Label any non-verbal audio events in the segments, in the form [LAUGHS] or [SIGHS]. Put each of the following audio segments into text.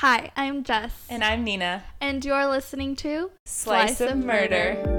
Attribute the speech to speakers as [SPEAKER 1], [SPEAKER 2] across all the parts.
[SPEAKER 1] Hi, I'm Jess.
[SPEAKER 2] And I'm Nina.
[SPEAKER 1] And you're listening to
[SPEAKER 2] Slice, Slice of, Murder. Murder.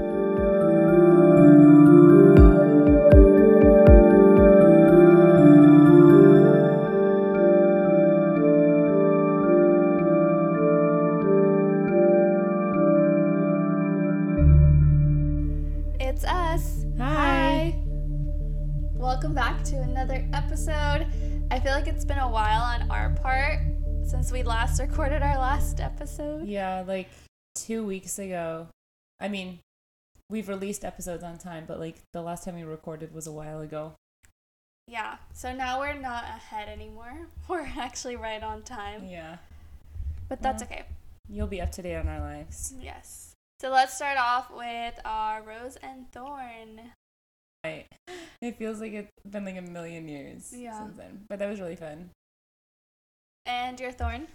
[SPEAKER 1] Since we last recorded our last episode.
[SPEAKER 2] Yeah, like two weeks ago. I mean, we've released episodes on time, but like the last time we recorded was a while ago.
[SPEAKER 1] Yeah, so now we're not ahead anymore. [LAUGHS] We're actually right on time.
[SPEAKER 2] Yeah.
[SPEAKER 1] But that's well, okay.
[SPEAKER 2] You'll be up to date on our lives.
[SPEAKER 1] Yes. So let's start off with our Rose and Thorn.
[SPEAKER 2] Right. It feels like it's been like a million years yeah. since then. But that was really fun.
[SPEAKER 1] And your thorn?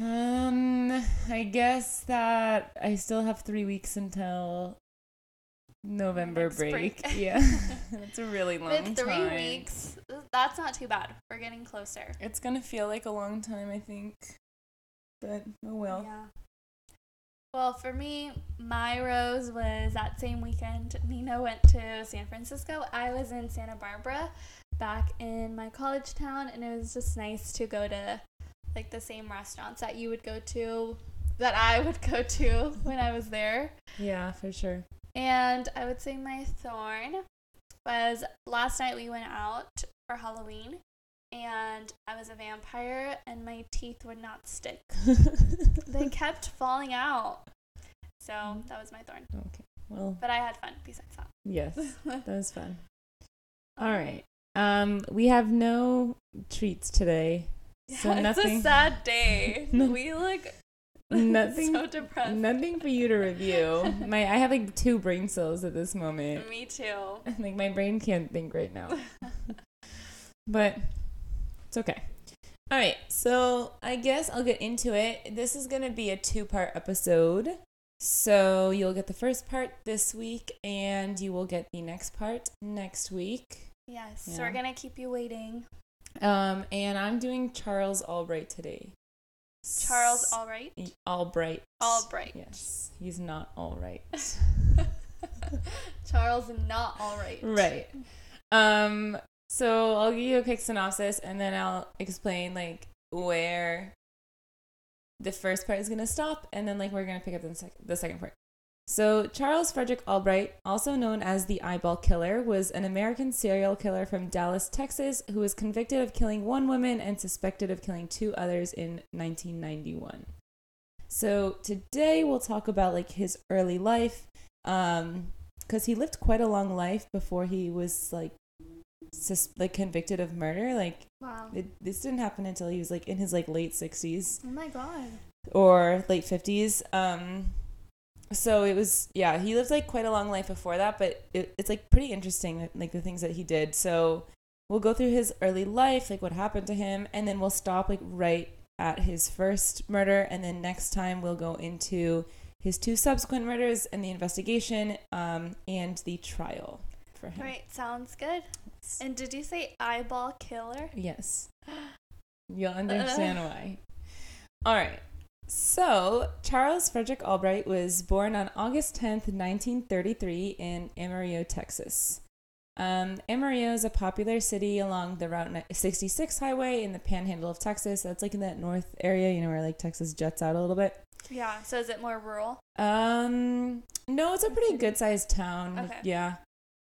[SPEAKER 2] Um, I guess that I still have three weeks until November break. break. [LAUGHS] yeah, [LAUGHS] that's a really long
[SPEAKER 1] With three time. weeks, that's not too bad. We're getting closer.
[SPEAKER 2] It's gonna feel like a long time, I think, but oh well.
[SPEAKER 1] Yeah. Well, for me, my rose was that same weekend. Nina went to San Francisco. I was in Santa Barbara back in my college town, and it was just nice to go to like the same restaurants that you would go to, that I would go to when I was there.
[SPEAKER 2] Yeah, for sure.
[SPEAKER 1] And I would say my thorn was last night we went out for Halloween and I was a vampire and my teeth would not stick. [LAUGHS] they kept falling out. So mm. that was my thorn.
[SPEAKER 2] Okay. Well,
[SPEAKER 1] but I had fun besides that.
[SPEAKER 2] Yes. [LAUGHS] that was fun. All right. Um, we have no treats today.
[SPEAKER 1] Yeah, so nothing. It's a sad day. [LAUGHS] we look [LAUGHS]
[SPEAKER 2] nothing
[SPEAKER 1] so depressed.
[SPEAKER 2] Nothing for you to review. my I have like two brain cells at this moment.
[SPEAKER 1] Me too. [LAUGHS]
[SPEAKER 2] like my brain can't think right now. but it's okay. All right, so I guess I'll get into it. This is going to be a two-part episode. So you'll get the first part this week and you will get the next part next week.
[SPEAKER 1] Yes, yeah. so we're gonna keep you waiting.
[SPEAKER 2] Um, and I'm doing Charles Albright today.
[SPEAKER 1] Charles Albright.
[SPEAKER 2] Albright.
[SPEAKER 1] Albright.
[SPEAKER 2] Yes, he's not all right. [LAUGHS]
[SPEAKER 1] Charles not all right.
[SPEAKER 2] Right. Um. So I'll give you a quick synopsis, and then I'll explain like where the first part is gonna stop, and then like we're gonna pick up the, sec- the second part. So, Charles Frederick Albright, also known as the Eyeball Killer, was an American serial killer from Dallas, Texas, who was convicted of killing one woman and suspected of killing two others in 1991. So, today we'll talk about like his early life um cuz he lived quite a long life before he was like sus- like convicted of murder. Like
[SPEAKER 1] wow.
[SPEAKER 2] It, this didn't happen until he was like in his like late
[SPEAKER 1] 60s. Oh my god.
[SPEAKER 2] Or late 50s. Um so it was yeah he lived like quite a long life before that but it, it's like pretty interesting like the things that he did. So we'll go through his early life like what happened to him and then we'll stop like right at his first murder and then next time we'll go into his two subsequent murders and the investigation um, and the trial for him.
[SPEAKER 1] Right sounds good. And did you say eyeball killer?
[SPEAKER 2] Yes. [GASPS] You'll understand why. All right so, Charles Frederick Albright was born on August 10th, 1933, in Amarillo, Texas. Um, Amarillo is a popular city along the Route 66 highway in the panhandle of Texas. That's like in that north area, you know, where like Texas juts out a little bit.
[SPEAKER 1] Yeah. So, is it more rural?
[SPEAKER 2] Um, no, it's a pretty good sized town. Okay. Yeah.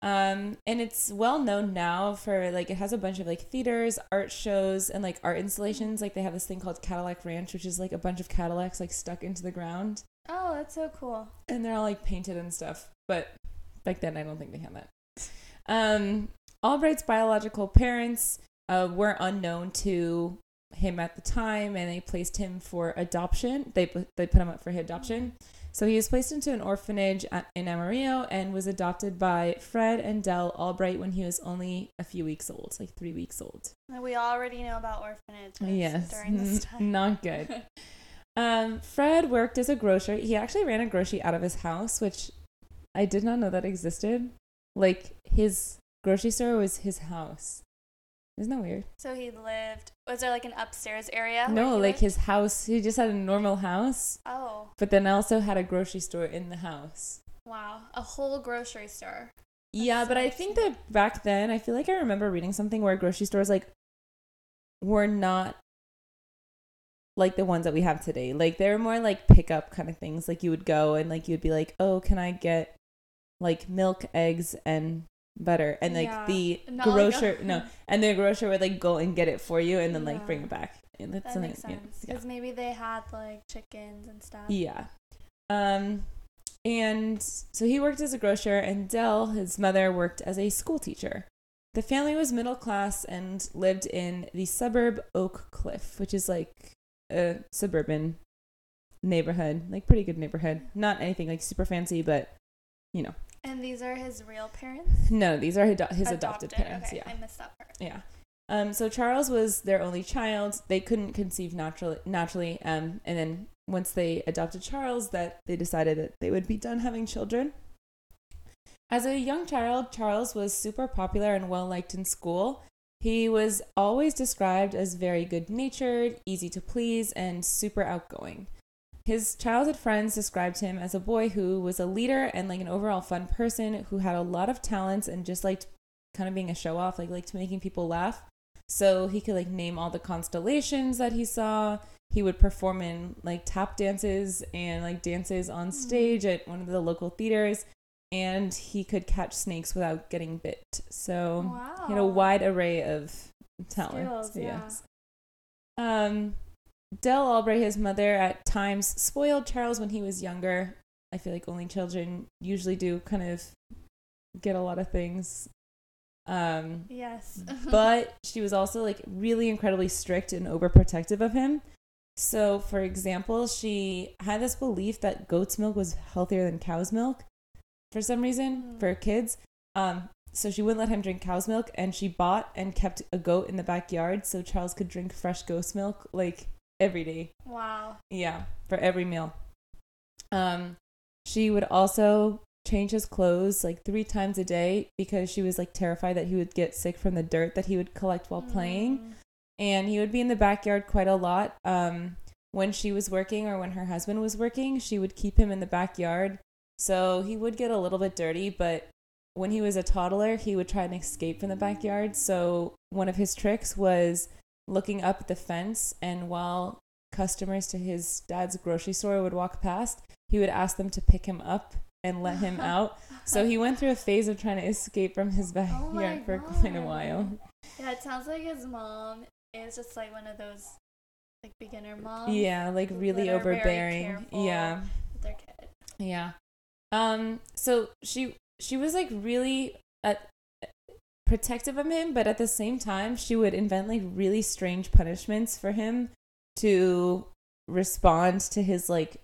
[SPEAKER 2] Um, and it's well known now for like it has a bunch of like theaters, art shows, and like art installations. Like they have this thing called Cadillac Ranch, which is like a bunch of Cadillacs like stuck into the ground.
[SPEAKER 1] Oh, that's so cool.
[SPEAKER 2] And they're all like painted and stuff. But back then, I don't think they had that. Um, Albright's biological parents uh, were unknown to him at the time, and they placed him for adoption. They they put him up for adoption. So he was placed into an orphanage at, in Amarillo and was adopted by Fred and Dell Albright when he was only a few weeks old, like three weeks old.
[SPEAKER 1] We already know about orphanages
[SPEAKER 2] yes,
[SPEAKER 1] during this [LAUGHS] time.
[SPEAKER 2] Not good. um, Fred worked as a grocer. He actually ran a grocery out of his house, which I did not know that existed. Like his grocery store was his house. Isn't that weird?
[SPEAKER 1] So he lived. Was there like an upstairs area?
[SPEAKER 2] No, like
[SPEAKER 1] lived?
[SPEAKER 2] his house. He just had a normal house,
[SPEAKER 1] Oh
[SPEAKER 2] but then also had a grocery store in the house.
[SPEAKER 1] wow, a whole grocery store.
[SPEAKER 2] Yeah,
[SPEAKER 1] so
[SPEAKER 2] but I think that back then, I feel like I remember reading something where grocery stores like were not like the ones that we have today. Like they were more like pickup kind of things. Like you would go and like you'd be like, "Oh, can I get like milk, eggs, and butter?" And like
[SPEAKER 1] Yeah.
[SPEAKER 2] the
[SPEAKER 1] Not like a-
[SPEAKER 2] grocer, [LAUGHS] no, and the grocer would like go and get it for you and then like bring it back. And that's
[SPEAKER 1] That
[SPEAKER 2] something.
[SPEAKER 1] makes
[SPEAKER 2] yeah,
[SPEAKER 1] sense
[SPEAKER 2] yeah.
[SPEAKER 1] because maybe they had like chickens and stuff.
[SPEAKER 2] Yeah. Um, and so he worked as a grocer, and Dell, his mother, worked as a school teacher. The family was middle class and lived in the suburb Oak Cliff, which is like a suburban neighborhood, like pretty good neighborhood. Not anything like super fancy, but you know.
[SPEAKER 1] And these are his real parents.
[SPEAKER 2] No, these are his, his adopted, parents.
[SPEAKER 1] Okay,
[SPEAKER 2] Yeah.
[SPEAKER 1] I missed that part.
[SPEAKER 2] Yeah. Um, so Charles was their only child. They couldn't conceive naturally. Naturally, um, and then once they adopted Charles, that they decided that they would be done having children. As a young child, Charles was super popular and well liked in school. He was always described as very good natured, easy to please, and super outgoing. His childhood friends described him as a boy who was a leader and like an overall fun person who had a lot of talents and just liked kind of being a show off, like liked making people laugh. So he could like name all the constellations that he saw. He would perform in like tap dances and like dances on stage at one of the local theaters. And he could catch snakes without getting bit. So
[SPEAKER 1] Wow.
[SPEAKER 2] he had a wide array of talents.
[SPEAKER 1] Skills, yeah.
[SPEAKER 2] Yes. Um, Dell Albright, his mother, at times spoiled Charles when he was younger. I feel like only children usually do kind of get a lot of things. Um,
[SPEAKER 1] Yes. [LAUGHS]
[SPEAKER 2] but she was also like really incredibly strict and overprotective of him. So, for example, she had this belief that goat's milk was healthier than cow's milk for some reason
[SPEAKER 1] Mm.
[SPEAKER 2] for kids. Um, so she wouldn't let him drink cow's milk, and she bought and kept a goat in the backyard so Charles could drink fresh goat's milk like every day.
[SPEAKER 1] wow.
[SPEAKER 2] Yeah, for every meal. Um, she would also change his clothes like three times a day because she was like terrified that he would get sick from the dirt that he would collect while playing.
[SPEAKER 1] Mm.
[SPEAKER 2] And he would be in the backyard quite a lot. Um, when she was working or when her husband was working, she would keep him in the backyard. So he would get a little bit dirty, but when he was a toddler, he would try and escape from the backyard. So one of his tricks was looking up the fence, and while customers to his dad's grocery store would walk past, he would ask them to pick him up and let him [LAUGHS] out. So he went through a phase of trying to escape from his
[SPEAKER 1] Oh
[SPEAKER 2] backyard for quite a while.
[SPEAKER 1] Yeah, it sounds like his mom is just like one of those like beginner moms.
[SPEAKER 2] Yeah, like really overbearing. Yeah.
[SPEAKER 1] With their kid.
[SPEAKER 2] Yeah. Um so she she was like really uh, protective of him, but at the same time she would invent like really strange punishments for him to respond to his like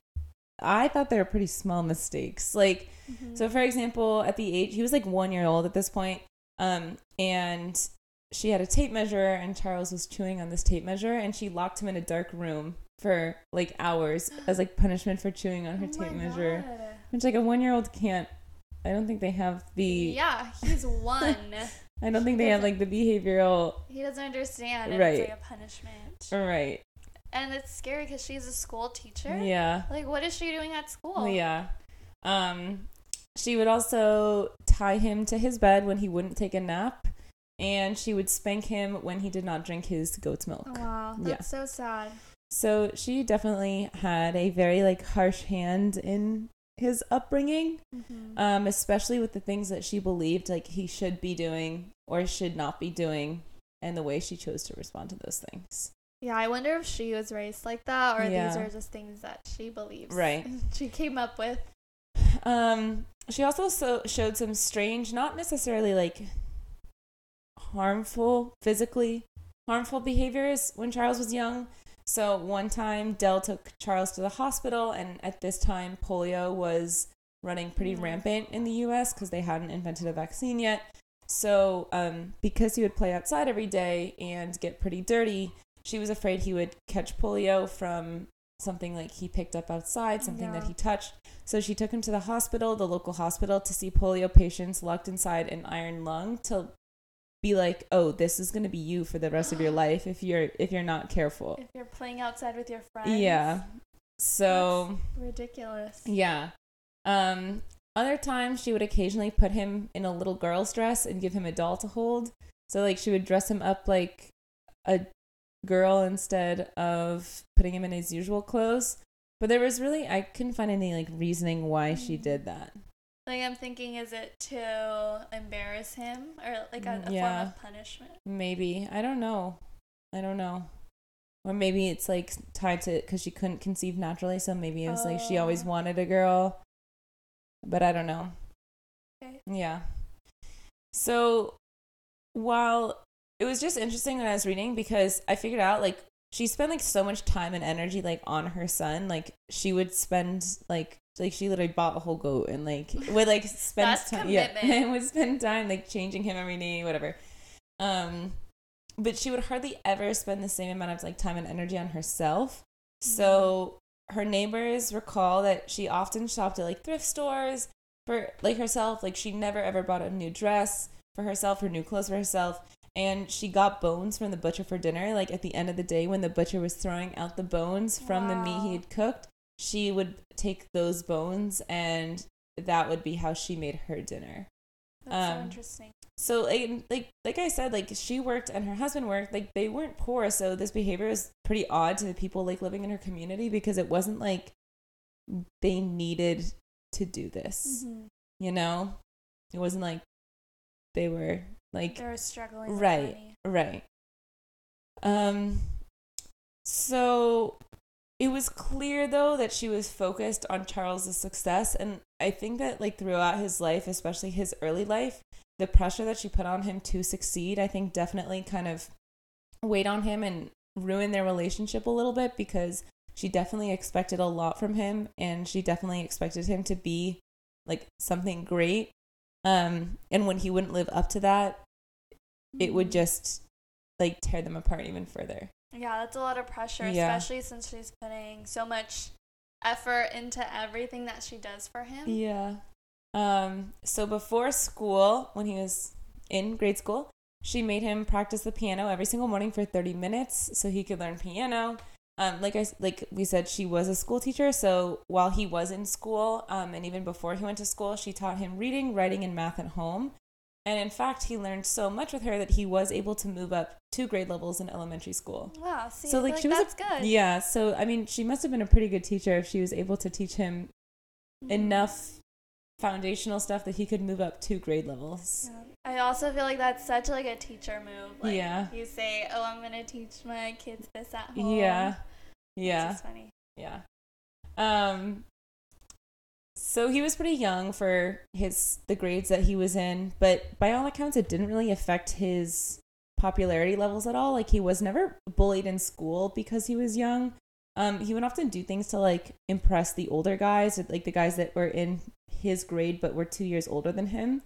[SPEAKER 2] I thought they were pretty small mistakes. Like
[SPEAKER 1] Mm-hmm.
[SPEAKER 2] so for example, at the age he was like 1 year old at this point um and she had a tape measure and Charles was chewing on this tape measure and she locked him in a dark room for like hours as like punishment for chewing on her
[SPEAKER 1] Oh
[SPEAKER 2] tape measure.
[SPEAKER 1] God.
[SPEAKER 2] Which like a one year old can't. I don't think they have the.
[SPEAKER 1] Yeah, he's one. [LAUGHS]
[SPEAKER 2] I don't think they have like the behavioral.
[SPEAKER 1] he doesn't understand. And
[SPEAKER 2] Right.
[SPEAKER 1] It's like a punishment.
[SPEAKER 2] Right.
[SPEAKER 1] And it's scary because she's a school teacher.
[SPEAKER 2] Yeah.
[SPEAKER 1] Like, what is she doing at school?
[SPEAKER 2] Yeah. Um, she would also tie him to his bed when he wouldn't take a nap, and she would spank him when he did not drink his goat's milk.
[SPEAKER 1] Oh, wow,
[SPEAKER 2] Yeah.
[SPEAKER 1] that's so sad.
[SPEAKER 2] So she definitely had a very like harsh hand in his upbringing.
[SPEAKER 1] Mm-hmm.
[SPEAKER 2] um, especially with the things that she believed like he should be doing or should not be doing, and the way she chose to respond to those things.
[SPEAKER 1] Yeah, I wonder if she was raised like that or these
[SPEAKER 2] Yeah.
[SPEAKER 1] are just things that she believes.
[SPEAKER 2] Right. [LAUGHS]
[SPEAKER 1] she came up with.
[SPEAKER 2] Um, she also so showed some strange, not necessarily like harmful, physically harmful behaviors when Charles was young. So one time, Dell took Charles to the hospital, and at this time, polio was running pretty
[SPEAKER 1] Mm.
[SPEAKER 2] rampant in the U.S. because they hadn't invented a vaccine yet. So, um, because he would play outside every day and get pretty dirty, she was afraid he would catch polio from something like he picked up outside, something that he touched. So she took him to the hospital, the local hospital, to see polio patients locked inside an iron lung to be like, "Oh, this is going to be you for the rest of your [GASPS] life if you're if you're not careful."
[SPEAKER 1] If you're playing outside with your friends.
[SPEAKER 2] Yeah. So,
[SPEAKER 1] Ridiculous.
[SPEAKER 2] yeah. Um other times she would occasionally put him in a little girl's dress and give him a doll to hold. So like she would dress him up like a girl instead of putting him in his usual clothes. But there was really I couldn't find any like reasoning why she
[SPEAKER 1] Mm.
[SPEAKER 2] did that.
[SPEAKER 1] Like I'm thinking, is it to embarrass him or like a, mm, a
[SPEAKER 2] Yeah.
[SPEAKER 1] form of punishment?
[SPEAKER 2] Maybe. I don't know. I don't know. Or maybe it's like tied to because she couldn't conceive naturally, so maybe it was like she always
[SPEAKER 1] Oh.
[SPEAKER 2] wanted a girl. But I don't know.
[SPEAKER 1] Okay.
[SPEAKER 2] Yeah. So while it was just interesting when I was reading because I figured out like she spent like so much time and energy like on her son. Like she would spend like like she literally bought a whole goat and like would like [LAUGHS] spend time yeah and [LAUGHS] would spend time like changing him every day whatever. Um, but she would hardly ever spend the same amount of like time and energy on herself. So her neighbors recall that she often shopped at like thrift stores for like herself. Like she never ever bought a new dress for herself her new clothes for herself. And she got bones from the butcher for dinner. Like at the end of the day, when the butcher was throwing out the bones from the meat he had cooked, she would take those bones and that would be how she made her dinner.
[SPEAKER 1] That's so
[SPEAKER 2] Um,
[SPEAKER 1] interesting.
[SPEAKER 2] So like like like I said, like she worked and her husband worked. Like they weren't poor, so this behavior was pretty odd to the people like living in her community because it wasn't like they needed to do this.
[SPEAKER 1] Mhm.
[SPEAKER 2] You know, it wasn't like they were like
[SPEAKER 1] They were struggling.
[SPEAKER 2] right, right. Um, so it was clear though that she was focused on Charles's success, and I think that like throughout his life, especially his early life, the pressure that she put on him to succeed, I think definitely kind of weighed on him and ruined their relationship a little bit because she definitely expected a lot from him, and she definitely expected him to be like something great. Um, and when he wouldn't live up to that, it would
[SPEAKER 1] Mhm.
[SPEAKER 2] just like tear them apart even further.
[SPEAKER 1] Yeah, that's a lot of pressure,
[SPEAKER 2] Yeah.
[SPEAKER 1] especially since she's putting so much effort into everything that she does for him.
[SPEAKER 2] Yeah. Um so before school, when he was in grade school, she made him practice the piano every single morning for 30 minutes so he could learn piano. Um like I like we said she was a school teacher, so while he was in school, um and even before he went to school, she taught him reading, writing and math at home. And in fact, he learned so much with her that he was able to move up two grade levels in elementary school.
[SPEAKER 1] Wow, see,
[SPEAKER 2] So,
[SPEAKER 1] feel
[SPEAKER 2] like, she was a-
[SPEAKER 1] good.
[SPEAKER 2] Yeah, so I mean, she must have been a pretty good teacher if she was able to teach him
[SPEAKER 1] Mhm.
[SPEAKER 2] enough foundational stuff that he could move up two grade levels.
[SPEAKER 1] Yeah. I also feel like that's such like a teacher move. Like,
[SPEAKER 2] Yeah.
[SPEAKER 1] You say, "Oh, I'm gonna teach my kids this at home."
[SPEAKER 2] Yeah. Yeah.
[SPEAKER 1] just funny.
[SPEAKER 2] Yeah. Um so he was pretty young for his the grades that he was in, but by all accounts it didn't really affect his popularity levels at all. Like he was never bullied in school because he was young. Um he would often do things to like impress the older guys, like the guys that were in his grade but were 2 years older than him.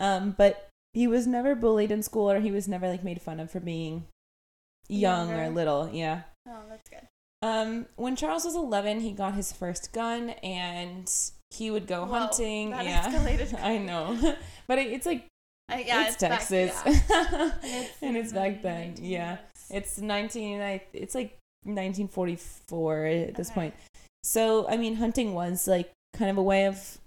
[SPEAKER 2] Um but he was never bullied in school or he was never like made fun of for being young or little. Yeah.
[SPEAKER 1] Oh, that's good.
[SPEAKER 2] Um, when Charles was 11, he got his first gun and he would go
[SPEAKER 1] Whoa,
[SPEAKER 2] hunting.
[SPEAKER 1] that
[SPEAKER 2] yeah, [LAUGHS] I know, [LAUGHS] but it, it's like
[SPEAKER 1] Uh, yeah,
[SPEAKER 2] it's,
[SPEAKER 1] back-
[SPEAKER 2] Texas,
[SPEAKER 1] yeah. [LAUGHS]
[SPEAKER 2] and it's back then. Yeah, it's 19. I, it's like 1944 at this
[SPEAKER 1] Okay.
[SPEAKER 2] point. So I mean, hunting was like kind of a way of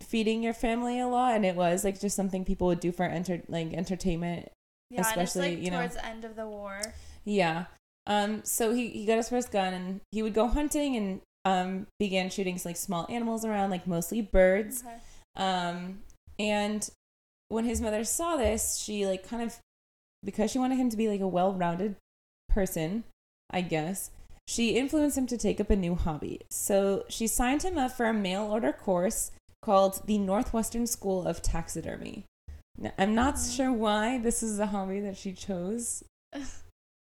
[SPEAKER 2] feeding your family a lot, and it was like just something people would do for enter like entertainment
[SPEAKER 1] yeah, it's
[SPEAKER 2] especially,
[SPEAKER 1] like
[SPEAKER 2] you know-
[SPEAKER 1] towards the end of the war.
[SPEAKER 2] Yeah. Um, so he, he got his first gun and he would go hunting and um, began shooting like small animals around, like mostly birds.
[SPEAKER 1] Okay.
[SPEAKER 2] Um, and when his mother saw this, she like kind of, because she wanted him to be like a well rounded person, I guess, she influenced him to take up a new hobby. So she signed him up for a mail order course called the Northwestern School of Taxidermy. Now, I'm not sure why this is the hobby that she chose [LAUGHS]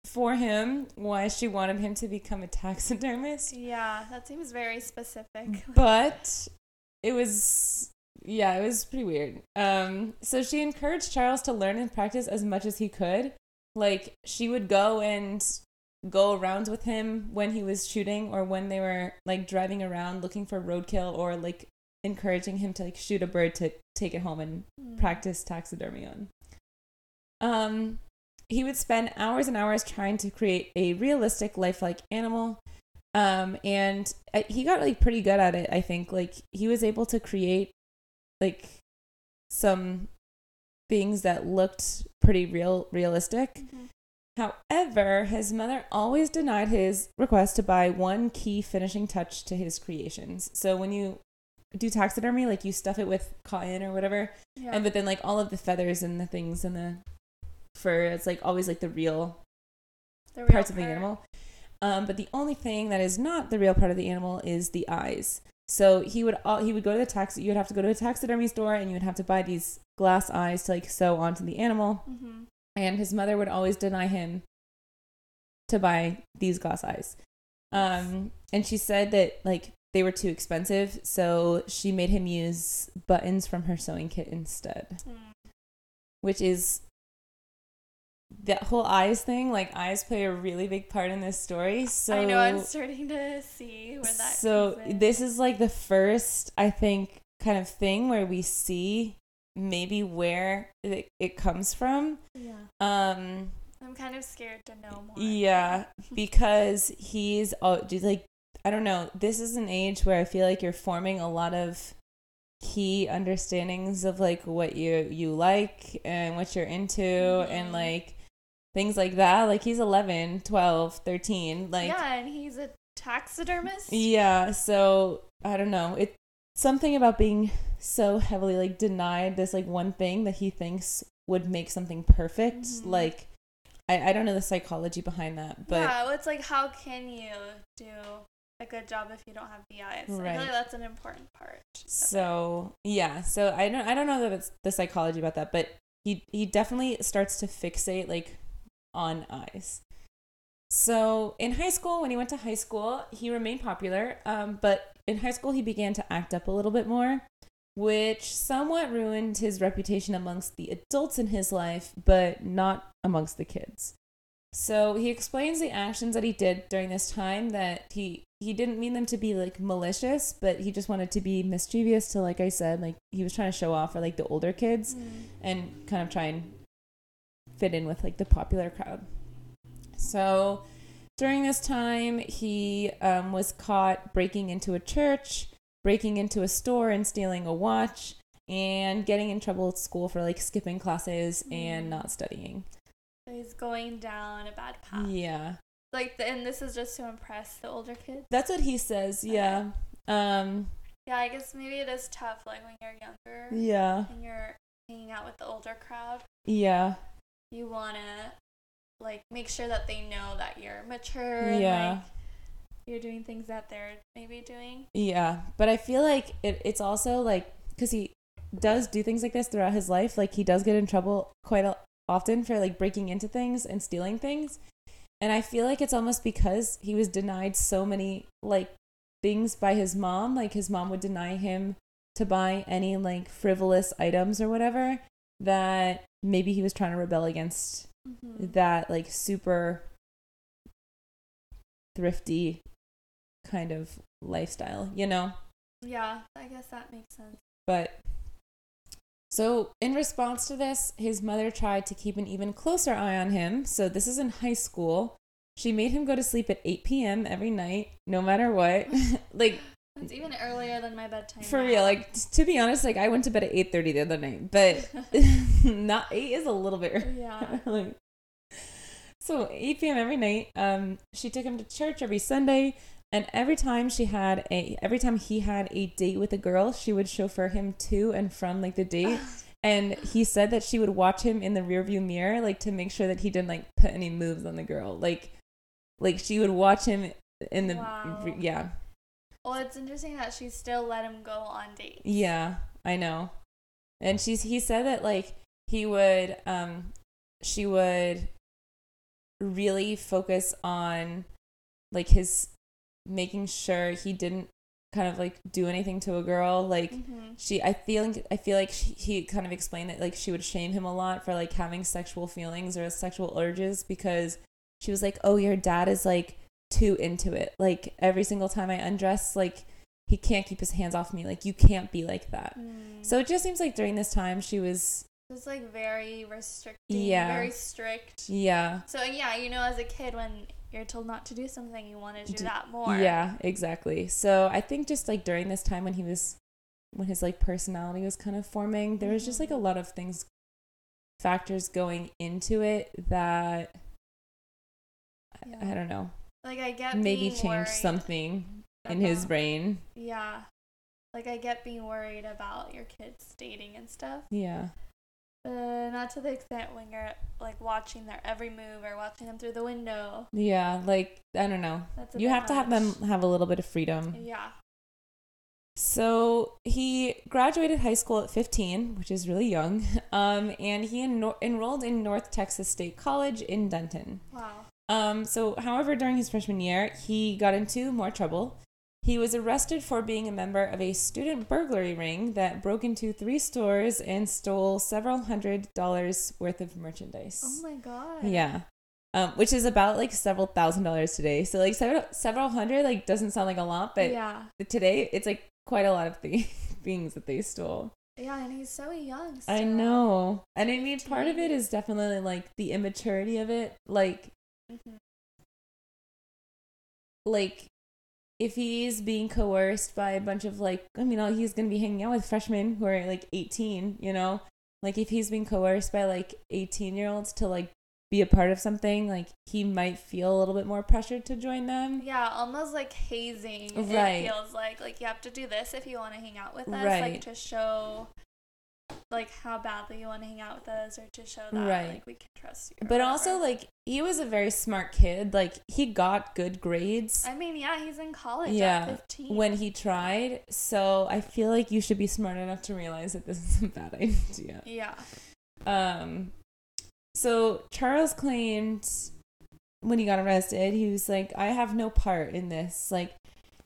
[SPEAKER 2] for him, why she wanted him to become a taxidermist.
[SPEAKER 1] Yeah, that seems very specific. [LAUGHS]
[SPEAKER 2] But it was yeah, it was pretty weird. Um so she encouraged Charles to learn and practice as much as he could. Like she would go and go around with him when he was shooting or when they were like driving around looking for roadkill or like encouraging him to like shoot a bird to take it home and
[SPEAKER 1] Mm.
[SPEAKER 2] practice taxidermy on. Um, he would spend hours and hours trying to create a realistic, lifelike animal. Um, and uh, he got like pretty good at it. I think like he was able to create like some things that looked pretty real, realistic.
[SPEAKER 1] Mhm.
[SPEAKER 2] However, his mother always denied his request to buy one key finishing touch to his creations. So when you do taxidermy, like you stuff it with cotton or whatever,
[SPEAKER 1] Yeah.
[SPEAKER 2] and but then like all of the feathers and the things and the fur, it's like always like the real
[SPEAKER 1] The real
[SPEAKER 2] parts of the animal. Um, but the only thing that is not the real part of the animal is the eyes. So he would all, he would go to the tax. You would have to go to a taxidermy store and you would have to buy these glass eyes to like sew onto the animal.
[SPEAKER 1] Mhm.
[SPEAKER 2] And his mother would always deny him to buy these glass eyes. Um, and she said that like they were too expensive, so she made him use buttons from her sewing kit instead
[SPEAKER 1] Mm.
[SPEAKER 2] which is that whole eyes thing. Like eyes play a really big part in this story. So
[SPEAKER 1] I know I'm starting to see where that.
[SPEAKER 2] so this is like the first I think kind of thing where we see maybe where it, it comes from.
[SPEAKER 1] Yeah.
[SPEAKER 2] Um
[SPEAKER 1] I'm kind of scared to know more.
[SPEAKER 2] yeah, [LAUGHS] because he's oh like I don't know. This is an age where I feel like you're forming a lot of key understandings of like what you you like and what you're into and
[SPEAKER 1] Mhm.
[SPEAKER 2] like things like that. Like he's 11, 12, 13, like
[SPEAKER 1] yeah, and he's a taxidermist.
[SPEAKER 2] yeah, so I don't know. It's something about being so heavily like denied this like one thing that he thinks would make something perfect.
[SPEAKER 1] Mhm.
[SPEAKER 2] Like I, I don't know the psychology behind that, but
[SPEAKER 1] yeah, well, it's like how can you do a good job if you don't have the eyes? I feel
[SPEAKER 2] Right.
[SPEAKER 1] like that's an important part. of it.
[SPEAKER 2] So yeah, so I don't I don't know that it's the psychology about that, but he he definitely starts to fixate like on ice. So in high school, when he went to high school, he remained popular, um, but in high school he began to act up a little bit more, which somewhat ruined his reputation amongst the adults in his life, but not amongst the kids. So he explains the actions that he did during this time that he he didn't mean them to be like malicious, but he just wanted to be mischievous to like I said, like he was trying to show off for like the older kids
[SPEAKER 1] Mm.
[SPEAKER 2] and kind of try and fit in with like the popular crowd. So during this time, he um, was caught breaking into a church, breaking into a store, and stealing a watch, and getting in trouble at school for like skipping classes and
[SPEAKER 1] Mm.
[SPEAKER 2] not studying.
[SPEAKER 1] So he's going down a bad path.
[SPEAKER 2] Yeah,
[SPEAKER 1] Like, the, and this is just to impress the older kids.
[SPEAKER 2] that's what he says. Yeah, um,
[SPEAKER 1] Yeah, I guess maybe it is tough, like when you're younger
[SPEAKER 2] yeah,
[SPEAKER 1] and you're hanging out with the older crowd.
[SPEAKER 2] yeah,
[SPEAKER 1] You wanna like make sure that they know that you're mature. And,
[SPEAKER 2] yeah.
[SPEAKER 1] like, you're doing things that they're maybe doing.
[SPEAKER 2] Yeah, but I feel like it, it's also like because he does do things like this throughout his life. Like he does get in trouble quite a, often for like breaking into things and stealing things, and I feel like it's almost because he was denied so many like things by his mom. Like his mom would deny him to buy any like frivolous items or whatever. That maybe he was trying to rebel against
[SPEAKER 1] Mm-hmm.
[SPEAKER 2] that like super thrifty kind of lifestyle, you know?
[SPEAKER 1] Yeah, I guess that makes sense.
[SPEAKER 2] But so, in response to this, his mother tried to keep an even closer eye on him. So, this is in high school. She made him go to sleep at 8 p.m. every night, no matter what. [LAUGHS] like,
[SPEAKER 1] It's even earlier than my bedtime.
[SPEAKER 2] for
[SPEAKER 1] now.
[SPEAKER 2] real. Like, to be honest, like, I went to bed at 8.30 the other night, but [LAUGHS] [LAUGHS] not 8 is a little bit
[SPEAKER 1] yeah. [LAUGHS]
[SPEAKER 2] like, so 8 p.m. every night. Um, she took him to church every Sunday, and every time she had a, every time he had a date with a girl, she would chauffeur him to and from like the date. [SIGHS] And he said that she would watch him in the rearview mirror, like to make sure that he didn't like put any moves on the girl. Like, like she would watch him in the,
[SPEAKER 1] Wow.
[SPEAKER 2] yeah,
[SPEAKER 1] Well, it's interesting that she still let him go on dates.
[SPEAKER 2] Yeah, I know. And she's he said that like he would um she would really focus on like his making sure he didn't kind of like do anything to a girl like
[SPEAKER 1] Mhm.
[SPEAKER 2] she i feel like i feel like she, he kind of explained that like she would shame him a lot for like having sexual feelings or sexual urges because she was like oh your dad is like too into it like every single time i undress like he can't keep his hands off me like you can't be like that
[SPEAKER 1] Mm.
[SPEAKER 2] so it just seems like during this time she was
[SPEAKER 1] It's like very restricting,
[SPEAKER 2] Yeah.
[SPEAKER 1] very strict.
[SPEAKER 2] Yeah.
[SPEAKER 1] So yeah, you know, as a kid, when you're told not to do something, you want to do that more.
[SPEAKER 2] Yeah, exactly. So I think just like during this time when he was, when his like personality was kind of forming, there was just like a
[SPEAKER 1] Mhm.
[SPEAKER 2] lot of things, factors going into it that I- I don't know,
[SPEAKER 1] Like I get
[SPEAKER 2] maybe change
[SPEAKER 1] worried
[SPEAKER 2] something in his brain.
[SPEAKER 1] Yeah. Like I get being worried about your kids dating and stuff.
[SPEAKER 2] Yeah.
[SPEAKER 1] But not to the extent when you're like watching their every move or watching them through the window.
[SPEAKER 2] Yeah, like I don't know.
[SPEAKER 1] That's a
[SPEAKER 2] You have to have them have a little bit of freedom.
[SPEAKER 1] Yeah.
[SPEAKER 2] So he graduated high school at 15, which is really young, [LAUGHS] um, and he enro- enrolled in North Texas State College in Denton.
[SPEAKER 1] Wow.
[SPEAKER 2] Um, so, however, during his freshman year, he got into more trouble. He was arrested for being a member of a student burglary ring that broke into three stores and stole several hundred dollars worth of merchandise.
[SPEAKER 1] Oh my god.
[SPEAKER 2] Yeah. Um, which is about like several thousand dollars today. So like several several hundred like doesn't sound like a lot, but
[SPEAKER 1] yeah.
[SPEAKER 2] today it's like quite a lot of the [LAUGHS] things that they stole.
[SPEAKER 1] Yeah, and he's so young.
[SPEAKER 2] I know. And I mean part of it is definitely like the immaturity of it. Like
[SPEAKER 1] Mhm.
[SPEAKER 2] like if he's being coerced by a bunch of like I mean he's gonna be hanging out with freshmen who are like eighteen, you know? Like if he's being coerced by like eighteen year olds to like be a part of something, like he might feel a little bit more pressured to join them.
[SPEAKER 1] Yeah, almost like hazing.
[SPEAKER 2] Right.
[SPEAKER 1] It feels like like you have to do this if you want to hang out with us,
[SPEAKER 2] Right.
[SPEAKER 1] like to show like how badly you want to hang out with us, or to show that
[SPEAKER 2] Right.
[SPEAKER 1] like we can trust you.
[SPEAKER 2] But also like he was a very smart kid. Like he got good grades.
[SPEAKER 1] I mean, yeah, he's in college
[SPEAKER 2] Yeah, when he tried. So I feel like you should be smart enough to realize that this [LAUGHS] is a bad idea.
[SPEAKER 1] yeah,
[SPEAKER 2] Um, so Charles claimed when he got arrested, he was like, "I have no part in this. Like,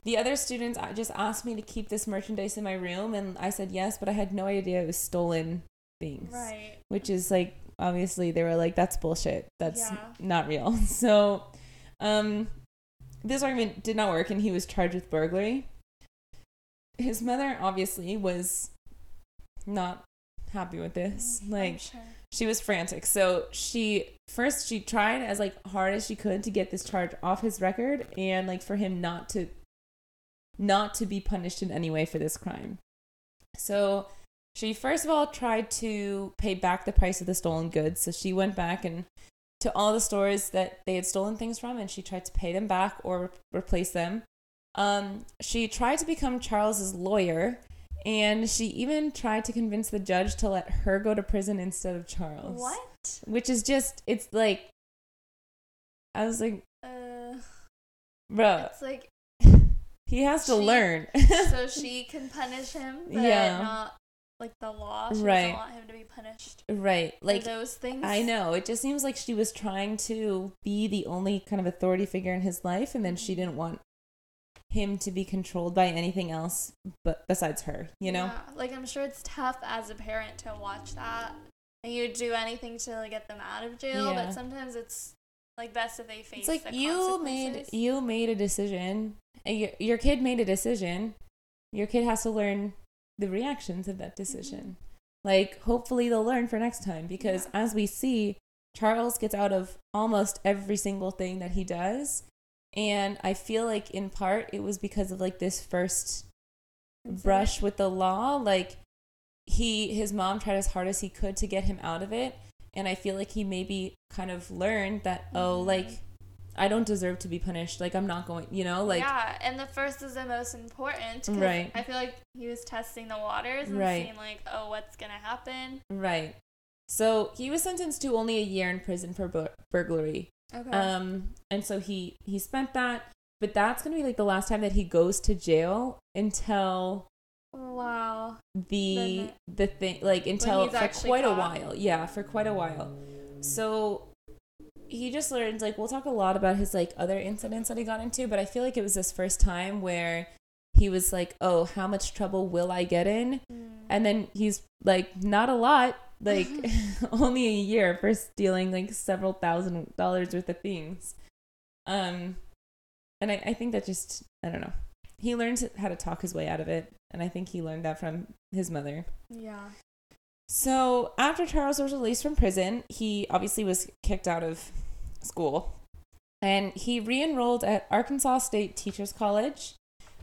[SPEAKER 2] the other students just asked me to keep this merchandise in my room, and I said yes, but I had no idea it was stolen things.
[SPEAKER 1] right.
[SPEAKER 2] Which is like, obviously, they were like, "That's bullshit. That's
[SPEAKER 1] Yeah.
[SPEAKER 2] not real." [LAUGHS] So, um, this argument did not work, and he was charged with burglary. His mother obviously was not happy with this.
[SPEAKER 1] Mm,
[SPEAKER 2] Like,
[SPEAKER 1] sure.
[SPEAKER 2] she was frantic. So she first she tried as like hard as she could to get this charge off his record and like for him not to not to be punished in any way for this crime. So she first of all tried to pay back the price of the stolen goods. So she went back and to all the stores that they had stolen things from and she tried to pay them back or re- replace them. Um, she tried to become Charles's lawyer and she even tried to convince the judge to let her go to prison instead of Charles.
[SPEAKER 1] What?
[SPEAKER 2] Which is just, it's like, I was like,
[SPEAKER 1] Uh,
[SPEAKER 2] bro,
[SPEAKER 1] it's like
[SPEAKER 2] he has to
[SPEAKER 1] She-
[SPEAKER 2] learn. [LAUGHS]
[SPEAKER 1] so [LAUGHS] she can punish him, but
[SPEAKER 2] Yeah.
[SPEAKER 1] not like the law. She
[SPEAKER 2] Right.
[SPEAKER 1] doesn't want him to be punished
[SPEAKER 2] right.
[SPEAKER 1] for
[SPEAKER 2] Like,
[SPEAKER 1] those things.
[SPEAKER 2] I know. It just seems like she was trying to be the only kind of authority figure in his life, and then she mm-hmm. didn't want him to be controlled by anything else but besides her, you know?
[SPEAKER 1] Yeah, like I'm sure it's tough as a parent to watch that, and you do anything to like, get them out of jail.
[SPEAKER 2] Yeah.
[SPEAKER 1] But sometimes it's like best if they face.
[SPEAKER 2] It's like
[SPEAKER 1] the
[SPEAKER 2] you made you made a decision. and Your, your kid made a decision. Your kid has to learn the reactions of that decision. Mm-hmm. Like hopefully they'll learn for next time because
[SPEAKER 1] Yeah.
[SPEAKER 2] as we see, Charles gets out of almost every single thing that he does. And I feel like in part it was because of like this first
[SPEAKER 1] Incident.
[SPEAKER 2] brush with the law. Like he his mom tried as hard as he could to get him out of it. And I feel like he maybe kind of learned that, oh,
[SPEAKER 1] Mhm.
[SPEAKER 2] like I don't deserve to be punished. Like I'm not going, you know, like
[SPEAKER 1] yeah, and the first is the most important. 'cause
[SPEAKER 2] Right.
[SPEAKER 1] I feel like he was testing the waters and
[SPEAKER 2] Right.
[SPEAKER 1] seeing like, oh, what's gonna happen.
[SPEAKER 2] right. So he was sentenced to only a year in prison for bur- burglary.
[SPEAKER 1] Okay.
[SPEAKER 2] Um, and so he he spent that, but that's gonna be like the last time that he goes to jail until
[SPEAKER 1] wow.
[SPEAKER 2] the the thing like until for quite a while. Yeah, for quite a while. So he just learned like we'll talk a lot about his like other incidents that he got into, but I feel like it was his first time where he was like, "Oh, how much trouble will I get in?"
[SPEAKER 1] Mm.
[SPEAKER 2] And then he's like, "Not a lot." Like [LAUGHS] [LAUGHS] only a year for stealing like several thousand dollars worth of things. Um and I, I think that just I don't know. He learned how to talk his way out of it, and I think he learned that from his mother.
[SPEAKER 1] yeah.
[SPEAKER 2] So after Charles was released from prison, he obviously was kicked out of school, and he re-enrolled at Arkansas State Teachers College.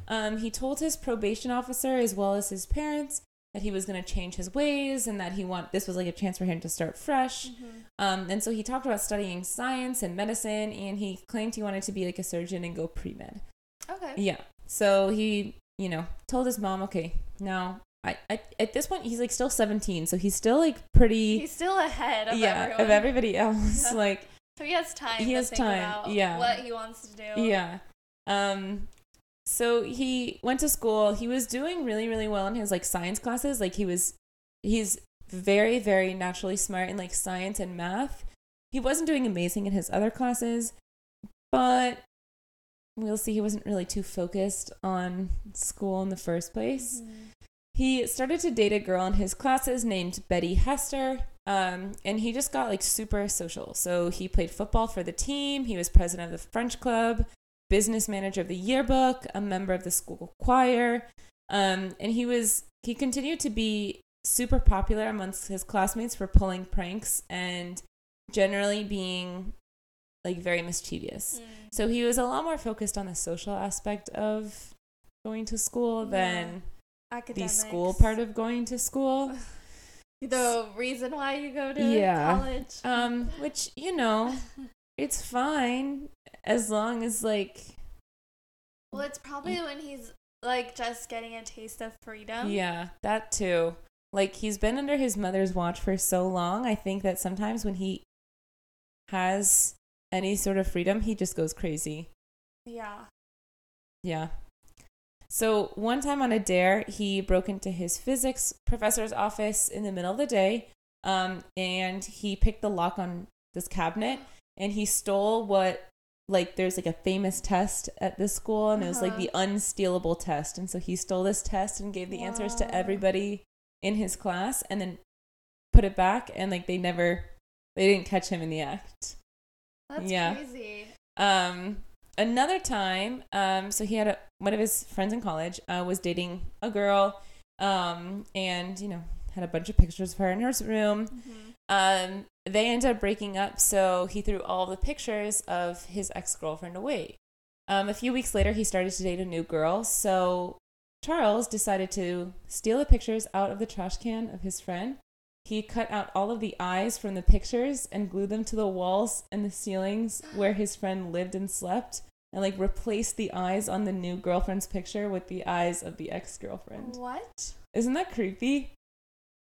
[SPEAKER 2] Um, he told his probation officer as well as his parents that he was going to change his ways and that he want this was like a chance for him to start fresh.
[SPEAKER 1] Mm-hmm.
[SPEAKER 2] Um, and so he talked about studying science and medicine, and he claimed he wanted to be like a surgeon and go pre med.
[SPEAKER 1] Okay.
[SPEAKER 2] Yeah. So he, you know, told his mom, okay, now I, I at this point he's like still 17, so he's still like pretty
[SPEAKER 1] He's still ahead of
[SPEAKER 2] yeah
[SPEAKER 1] everyone.
[SPEAKER 2] of everybody [LAUGHS] else. Like
[SPEAKER 1] So he has time.
[SPEAKER 2] He
[SPEAKER 1] to
[SPEAKER 2] has time,
[SPEAKER 1] about
[SPEAKER 2] yeah.
[SPEAKER 1] What he wants to do.
[SPEAKER 2] yeah. Um so he went to school. He was doing really really well in his like science classes. Like he was he's very very naturally smart in like science and math. He wasn't doing amazing in his other classes, but we'll see he wasn't really too focused on school in the first place.
[SPEAKER 1] Mhm.
[SPEAKER 2] He started to date a girl in his classes named Betty Hester. Um, and he just got like super social. So he played football for the team. He was president of the French club, business manager of the yearbook, a member of the school choir. Um, and he was he continued to be super popular amongst his classmates for pulling pranks and generally being like very mischievous.
[SPEAKER 1] Mm.
[SPEAKER 2] So he was a lot more focused on the social aspect of going to school
[SPEAKER 1] Yeah.
[SPEAKER 2] than the school part of going to school. [LAUGHS]
[SPEAKER 1] The reason why you go to
[SPEAKER 2] Yeah.
[SPEAKER 1] college.
[SPEAKER 2] Um, which, you know, [LAUGHS] it's fine as long as like
[SPEAKER 1] well, it's probably when he's like just getting a taste of freedom.
[SPEAKER 2] yeah, that too. Like he's been under his mother's watch for so long. I think that sometimes when he has any sort of freedom, he just goes crazy.
[SPEAKER 1] Yeah.
[SPEAKER 2] Yeah. So one time on a dare, he broke into his physics professor's office in the middle of the day, um, and he picked the lock on this cabinet, and he stole what, like, there's like a famous test at this school, and it was like
[SPEAKER 1] Uh-huh.
[SPEAKER 2] the unstealable test, and so he stole this test and gave the answers to everybody in his class, and then put it back, and like they never, they didn't catch him in the act.
[SPEAKER 1] That's
[SPEAKER 2] Yeah.
[SPEAKER 1] crazy.
[SPEAKER 2] Um, another time, um, so he had a, one of his friends in college uh, was dating a girl, um, and you know had a bunch of pictures of her in her room.
[SPEAKER 1] Mhm.
[SPEAKER 2] Um, they ended up breaking up, so he threw all the pictures of his ex girlfriend away. Um, a few weeks later, he started to date a new girl, so Charles decided to steal the pictures out of the trash can of his friend. He cut out all of the eyes from the pictures and glued them to the walls and the ceilings where his friend lived and slept, and like replaced the eyes on the new girlfriend's picture with the eyes of the ex girlfriend.
[SPEAKER 1] What?
[SPEAKER 2] Isn't that creepy?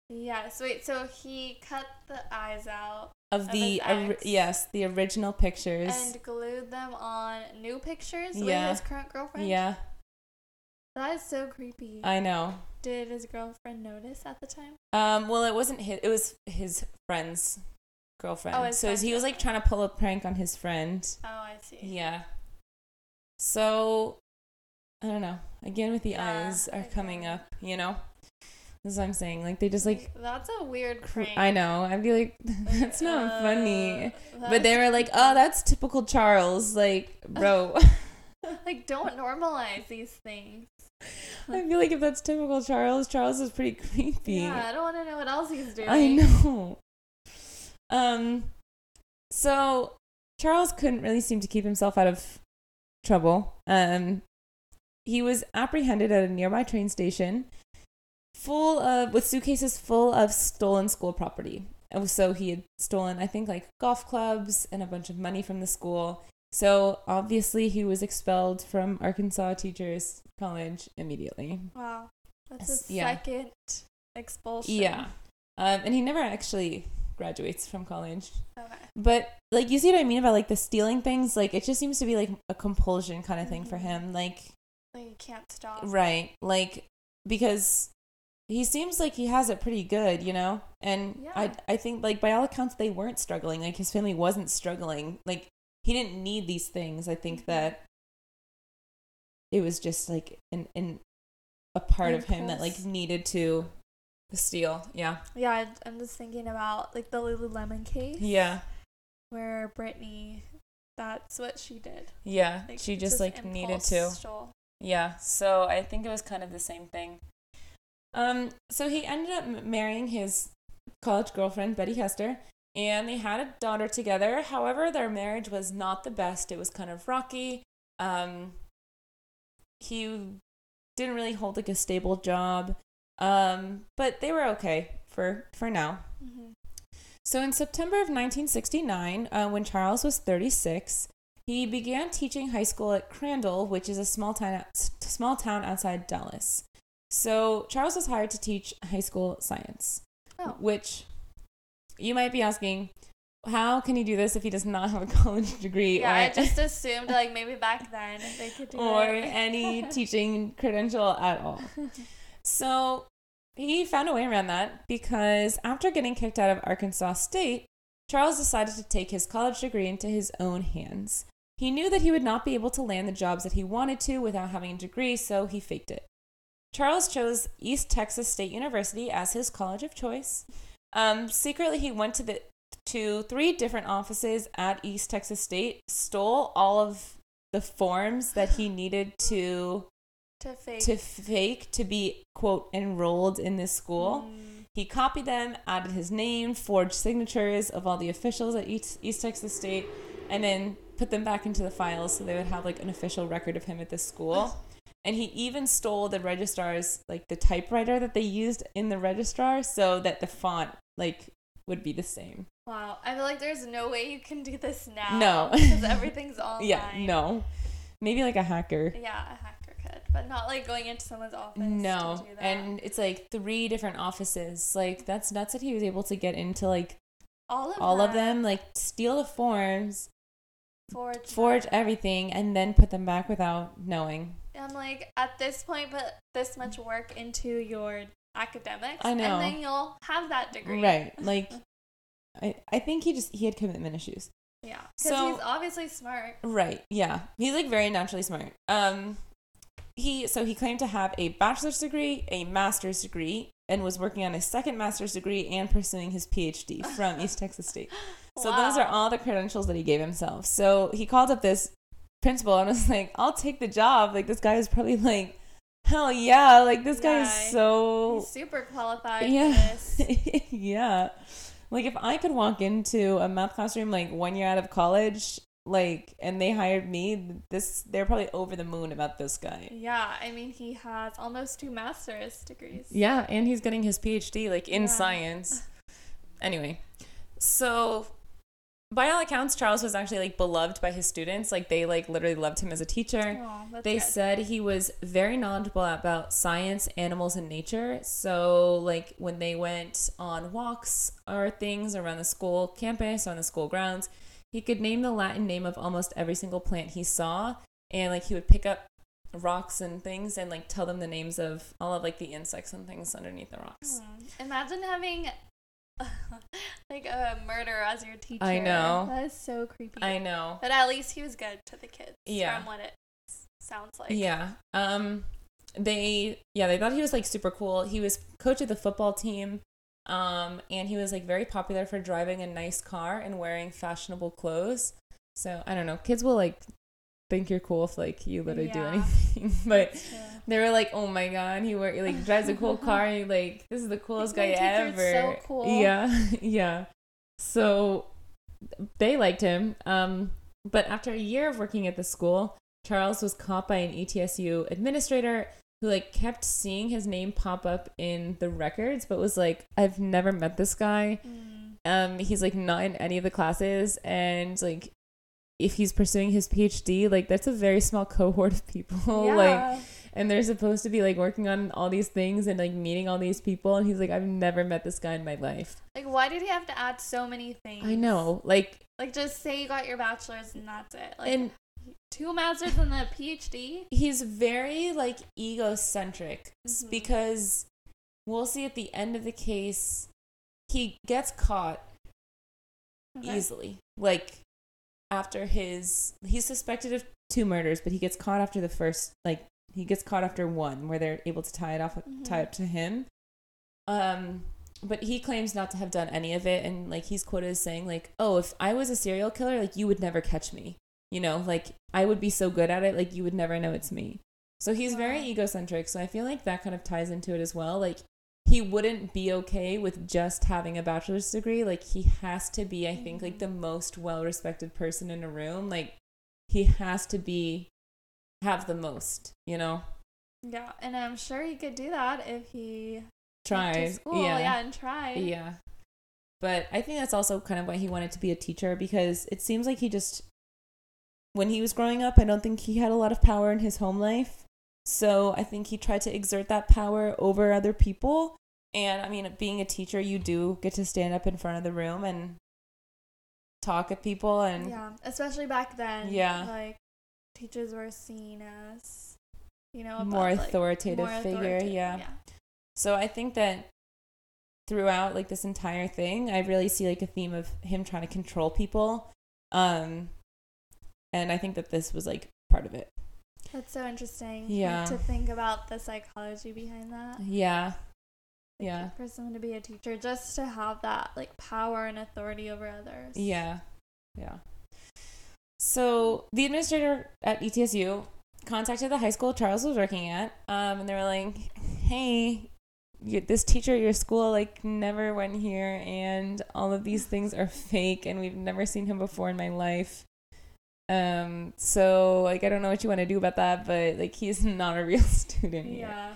[SPEAKER 1] Yes. Wait. So he cut the eyes out
[SPEAKER 2] Of
[SPEAKER 1] Of
[SPEAKER 2] the
[SPEAKER 1] ex.
[SPEAKER 2] yes, the original pictures.
[SPEAKER 1] and glued them on new pictures
[SPEAKER 2] Yeah.
[SPEAKER 1] with his current girlfriend.
[SPEAKER 2] yeah,
[SPEAKER 1] That is so creepy.
[SPEAKER 2] I know.
[SPEAKER 1] Did his girlfriend notice at the time?
[SPEAKER 2] Um, well, it wasn't his. It was his friend's girlfriend.
[SPEAKER 1] Oh,
[SPEAKER 2] so
[SPEAKER 1] friend's
[SPEAKER 2] he was like trying to pull a prank on his friend.
[SPEAKER 1] Oh, I see.
[SPEAKER 2] Yeah. So, I don't know. Again, with the
[SPEAKER 1] Yeah,
[SPEAKER 2] eyes are coming up. You know, this is what I'm saying. Like they just like.
[SPEAKER 1] that's a weird prank.
[SPEAKER 2] I know. I'd be like, [LAUGHS] that's not
[SPEAKER 1] uh,
[SPEAKER 2] funny. But they were like, oh, that's typical Charles. Like, bro. [LAUGHS]
[SPEAKER 1] like don't normalize these things.
[SPEAKER 2] I feel like if that's typical Charles, Charles is pretty [LAUGHS] creepy.
[SPEAKER 1] Yeah, I don't want to know what else he's doing.
[SPEAKER 2] I know. Um, so Charles couldn't really seem to keep himself out of trouble. Um, he was apprehended at a nearby train station, full of with suitcases full of stolen school property. And So he had stolen, I think, like golf clubs and a bunch of money from the school. So obviously, he was expelled from Arkansas Teachers College immediately.
[SPEAKER 1] Wow, that's
[SPEAKER 2] S-
[SPEAKER 1] a
[SPEAKER 2] yeah.
[SPEAKER 1] second expulsion.
[SPEAKER 2] Yeah. Um, and he never actually graduates from college.
[SPEAKER 1] Okay.
[SPEAKER 2] But like you see what I mean about like the stealing things, like it just seems to be like a compulsion kind of thing for
[SPEAKER 1] Mhm.
[SPEAKER 2] him. Like
[SPEAKER 1] Like you can't stop.
[SPEAKER 2] right. Like because he seems like he has it pretty good, you know? And I I think like by all accounts they weren't struggling. Like his family wasn't struggling. Like he didn't need these things. I think
[SPEAKER 1] Mhm.
[SPEAKER 2] that it was just like an, an a part of him that like needed to steal. Yeah.
[SPEAKER 1] Yeah, I'm just thinking about like the Lululemon case.
[SPEAKER 2] Yeah.
[SPEAKER 1] Where Brittany, that's what she did.
[SPEAKER 2] Yeah.
[SPEAKER 1] Like,
[SPEAKER 2] she just like needed to. Yeah, so I think it was kind of the same thing. Um, so he ended up marrying his college girlfriend, Betty Hester, and they had a daughter together. However, their marriage was not the best. It was kind of rocky. Um, he didn't really hold like a stable job, um, but they were okay for for now.
[SPEAKER 1] Mhm.
[SPEAKER 2] So in September of 1969, uh, when Charles was 36, he began teaching high school at Crandall, which is a small town small town outside Dallas. So Charles was hired to teach high school science,
[SPEAKER 1] Oh.
[SPEAKER 2] which you might be asking, how can he do this if he does not have a [LAUGHS] college degree
[SPEAKER 1] Yeah,
[SPEAKER 2] or,
[SPEAKER 1] I just assumed like maybe back then they could do it.
[SPEAKER 2] or
[SPEAKER 1] it. [LAUGHS]
[SPEAKER 2] any teaching credential at all? So he found a way around that because after getting kicked out of Arkansas State, Charles decided to take his college degree into his own hands. He knew that he would not be able to land the jobs that he wanted to without having a degree, so he faked it. Charles chose East Texas State University as his college of choice. Um, secretly, he went to the to three different offices at East Texas State, stole all of the forms that he needed to
[SPEAKER 1] to fake.
[SPEAKER 2] to fake to be quote enrolled in this school.
[SPEAKER 1] Mm.
[SPEAKER 2] He copied them, added his name, forged signatures of all the officials at East, East Texas State, and then put them back into the files so they would have like an official record of him at this school. And he even stole the registrar's like the typewriter that they used in the registrar so that the font like would be the same.
[SPEAKER 1] Wow, I feel like there's no way you can do this now.
[SPEAKER 2] No.
[SPEAKER 1] because [LAUGHS] everything's online.
[SPEAKER 2] Yeah, no. Maybe like a hacker.
[SPEAKER 1] Yeah, a hacker could, but not like going into someone's office.
[SPEAKER 2] No,
[SPEAKER 1] to do that.
[SPEAKER 2] and it's like three different offices. Like that's nuts that he was able to get into like
[SPEAKER 1] all of
[SPEAKER 2] all of them, like steal the forms,
[SPEAKER 1] forge,
[SPEAKER 2] forge everything, and then put them back without knowing.
[SPEAKER 1] I'm like, at this point, put this much work into your academics,
[SPEAKER 2] I know.
[SPEAKER 1] and then you'll have that degree.
[SPEAKER 2] Right? Like, I I think he just he had commitment issues.
[SPEAKER 1] Yeah, because
[SPEAKER 2] So-
[SPEAKER 1] he's obviously smart.
[SPEAKER 2] Right. Yeah. He's like very naturally smart. Um he so he claimed to have a bachelor's degree, a master's degree, and was working on a second master's degree and pursuing his PhD [LAUGHS] from East Texas State. So those are all the credentials that he gave himself. So he called up this principal and was like, "I'll take the job." Like this guy is probably like, "Hell yeah!" Like this guy is so
[SPEAKER 1] He's super qualified
[SPEAKER 2] yeah, [LAUGHS] yeah. Like if I could walk into a math classroom like one year out of college, like, and they hired me, this they're probably over the moon about this guy.
[SPEAKER 1] Yeah, I mean, he has almost two master's degrees.
[SPEAKER 2] Yeah, and he's getting his PhD like in
[SPEAKER 1] Yeah.
[SPEAKER 2] science. [LAUGHS] Anyway, so by all accounts, Charles was actually like beloved by his students. Like they like literally loved him as a teacher.
[SPEAKER 1] Aw, that's
[SPEAKER 2] they
[SPEAKER 1] good.
[SPEAKER 2] said he was very knowledgeable about science, animals, and nature. So, like when they went on walks or things around the school campus or on the school grounds, he could name the Latin name of almost every single plant he saw, and like he would pick up rocks and things and like tell them the names of all of like the insects and things underneath the rocks.
[SPEAKER 1] Hmm. Imagine having [LAUGHS] like a murderer as your teacher.
[SPEAKER 2] I know.
[SPEAKER 1] That is so creepy.
[SPEAKER 2] I know.
[SPEAKER 1] But at least he was good to the kids.
[SPEAKER 2] Yeah.
[SPEAKER 1] From what it sounds like.
[SPEAKER 2] Yeah. Um they yeah, they thought he was like super cool. He was coach of the football team. Um and he was like very popular for driving a nice car and wearing fashionable clothes. So, I don't know. Kids will like think you're cool if like you literally do anything. [LAUGHS] but. They were like, "Oh my god, he wear, like drives a cool car. And, he, like this is the coolest guy ever."
[SPEAKER 1] so cool.
[SPEAKER 2] Yeah, [LAUGHS] yeah. So they liked him. Um, but after a year of working at the school, Charles was caught by an ETSU administrator who like kept seeing his name pop up in the records, but was like, "I've never met this guy.
[SPEAKER 1] Mm.
[SPEAKER 2] Um, he's like not in any of the classes, and like." If he's pursuing his PhD, like that's a very small cohort of people. [LAUGHS] Like
[SPEAKER 1] Yeah.
[SPEAKER 2] And they're supposed to be like working on all these things and like meeting all these people and he's like i've never met this guy in my life
[SPEAKER 1] like, why did he have to add so many things?
[SPEAKER 2] i know like
[SPEAKER 1] Like, just say you got your bachelor's and that's it. Like,
[SPEAKER 2] and
[SPEAKER 1] two masters and a PhD.
[SPEAKER 2] he's very like egocentric
[SPEAKER 1] Mhm.
[SPEAKER 2] because we'll see at the end of the case he gets caught
[SPEAKER 1] Okay.
[SPEAKER 2] easily like after his he's suspected of two murders but he gets caught after the first like he gets caught after one where they're able to tie it off tie
[SPEAKER 1] Mhm.
[SPEAKER 2] it to him um but he claims not to have done any of it and like he's quoted as saying like oh if i was a serial killer like you would never catch me you know like i would be so good at it like you would never know it's me so he's very egocentric so i feel like that kind of ties into it as well like he wouldn't be okay with just having a bachelor's degree. Like he has to be, I think, like
[SPEAKER 1] Mhm.
[SPEAKER 2] the most well respected person in a room. Like he has to be have the most, you know?
[SPEAKER 1] Yeah, and I'm sure he could do that if he went to
[SPEAKER 2] Try.
[SPEAKER 1] school, yeah, and try.
[SPEAKER 2] Yeah. But I think that's also kind of why he wanted to be a teacher because it seems like he just, when he was growing up, I don't think he had a lot of power in his home life. So I think he tried to exert that power over other people. And I mean, being a teacher, you do get to stand up in front of the room and talk at people. And
[SPEAKER 1] Yeah, especially back then.
[SPEAKER 2] Yeah.
[SPEAKER 1] like teachers were seen as, you know,
[SPEAKER 2] More
[SPEAKER 1] above, like,
[SPEAKER 2] authoritative figure, yeah.
[SPEAKER 1] yeah.
[SPEAKER 2] So I think that throughout like this entire thing, I really see like a theme of him trying to control people. Um and I think that this was like part of it.
[SPEAKER 1] That's so interesting. like,
[SPEAKER 2] Yeah.
[SPEAKER 1] to think about the psychology behind that.
[SPEAKER 2] Yeah.
[SPEAKER 1] Like,
[SPEAKER 2] Yeah.
[SPEAKER 1] For someone to be a teacher, just to have that like power and authority over others.
[SPEAKER 2] Yeah. Yeah. So the administrator at ETSU contacted the high school Charles was working at, um, and they were like, "Hey, you, this teacher at your school like never went here, and all of these things are fake, and we've never seen him before in my life. Um, so like I don't know what you want to do about that, but like he's [LAUGHS] not a real [LAUGHS] student.
[SPEAKER 1] Yeah.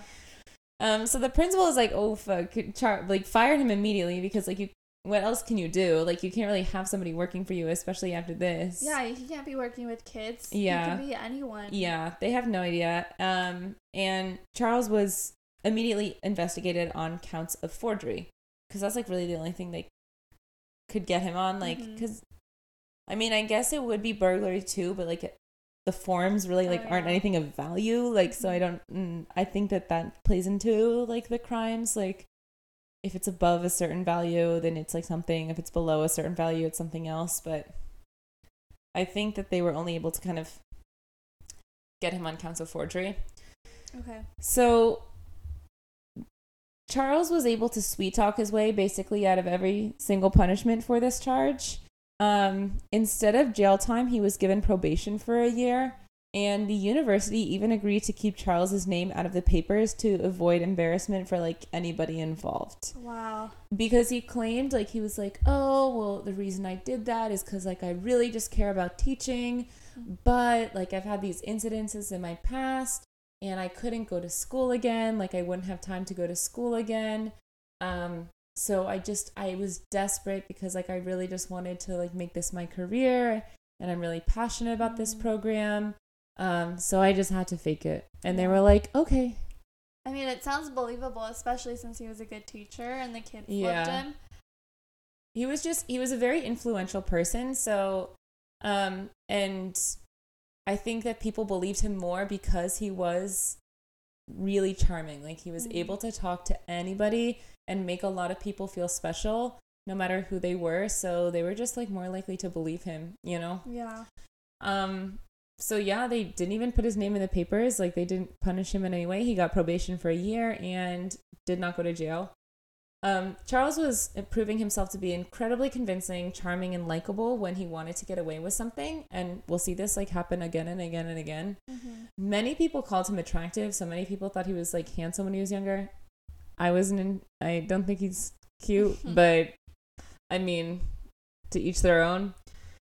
[SPEAKER 2] Um, so the principal is like, oh fuck, Char- like fire him immediately because like you, what else can you do? Like you can't really have somebody working for you, especially after this.
[SPEAKER 1] Yeah, he can't be working with kids.
[SPEAKER 2] Yeah.
[SPEAKER 1] He could be anyone.
[SPEAKER 2] Yeah, they have no idea. Um, and Charles was immediately investigated on counts of forgery because that's like really the only thing they could get him on. Like, because I mean, I guess it would be burglary too, but like the forms really like
[SPEAKER 1] Oh,
[SPEAKER 2] aren't
[SPEAKER 1] yeah.
[SPEAKER 2] anything of value. Like, so I
[SPEAKER 1] Mhm.
[SPEAKER 2] don't. Mm, I think that that plays into like the crimes. Like, if it's above a certain value, then it's like something. If it's below a certain value, it's something else. But I think that they were only able to kind of get him on counts of forgery.
[SPEAKER 1] Okay.
[SPEAKER 2] So Charles was able to sweet talk his way basically out of every single punishment for this charge. Um, instead of jail time, he was given probation for a year, and the university even agreed to keep Charles's name out of the papers to avoid embarrassment for like anybody involved
[SPEAKER 1] Wow.
[SPEAKER 2] because he claimed like he was like oh well the reason i did that is because like i really just care about teaching but like i've had these incidences in my past and i couldn't go to school again like i wouldn't have time to go to school again um so i just i was desperate because like i really just wanted to like make this my career and i'm really passionate about this
[SPEAKER 1] Mm.
[SPEAKER 2] program um so i just had to fake it and they were like okay
[SPEAKER 1] I mean, it sounds believable, especially since he was a good teacher and the kids
[SPEAKER 2] Yeah.
[SPEAKER 1] loved him.
[SPEAKER 2] he was just he was a very influential person so um and i think that people believed him more because he was really charming like he was
[SPEAKER 1] Mhm.
[SPEAKER 2] able to talk to anybody and make a lot of people feel special no matter who they were so they were just like more likely to believe him you know
[SPEAKER 1] Yeah.
[SPEAKER 2] um so yeah they didn't even put his name in the papers like they didn't punish him in any way he got probation for a year and did not go to jail um, Charles was proving himself to be incredibly convincing, charming, and likable when he wanted to get away with something. And we'll see this like happen again and again and again.
[SPEAKER 1] Mm-hmm.
[SPEAKER 2] Many people called him attractive. So many people thought he was like handsome when he was younger. I wasn't. In, I don't think he's cute, [LAUGHS] but I mean, to each their own.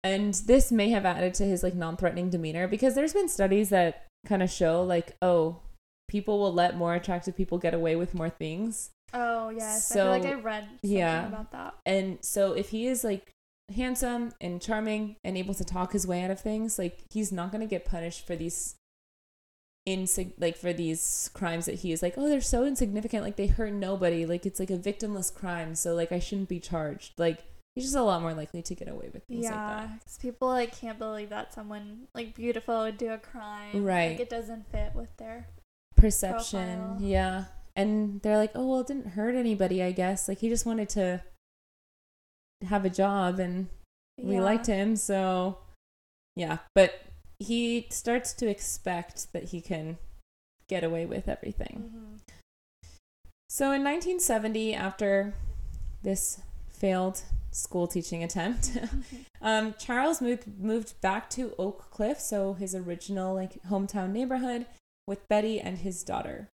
[SPEAKER 2] And this may have added to his like non-threatening demeanor because there's been studies that kind of show like, oh, people will let more attractive people get away with more things.
[SPEAKER 1] Oh yes, I feel like I read something
[SPEAKER 2] yeah.
[SPEAKER 1] about that.
[SPEAKER 2] And so if he is like handsome and charming and able to talk his way out of things, like he's not going to get punished for these insig like for these crimes that he is like, oh, they're so insignificant, like they hurt nobody, like it's like a victimless crime, so like I shouldn't be charged. Like he's just a lot more likely to get away with things
[SPEAKER 1] Yeah,
[SPEAKER 2] like that.
[SPEAKER 1] 'cause people like can't believe that someone like beautiful would do a crime.
[SPEAKER 2] Right.
[SPEAKER 1] Like it doesn't fit with their.
[SPEAKER 2] Perception,
[SPEAKER 1] Profile.
[SPEAKER 2] yeah. And they're like, oh well, it didn't hurt anybody, I guess. Like he just wanted to have a job and we
[SPEAKER 1] Yeah.
[SPEAKER 2] liked him so yeah but he starts to expect that he can get away with everything
[SPEAKER 1] Mhm.
[SPEAKER 2] so in 1970 after this failed school teaching attempt [LAUGHS] um, charles moved moved back to oak cliff so his original like hometown neighborhood with betty and his daughter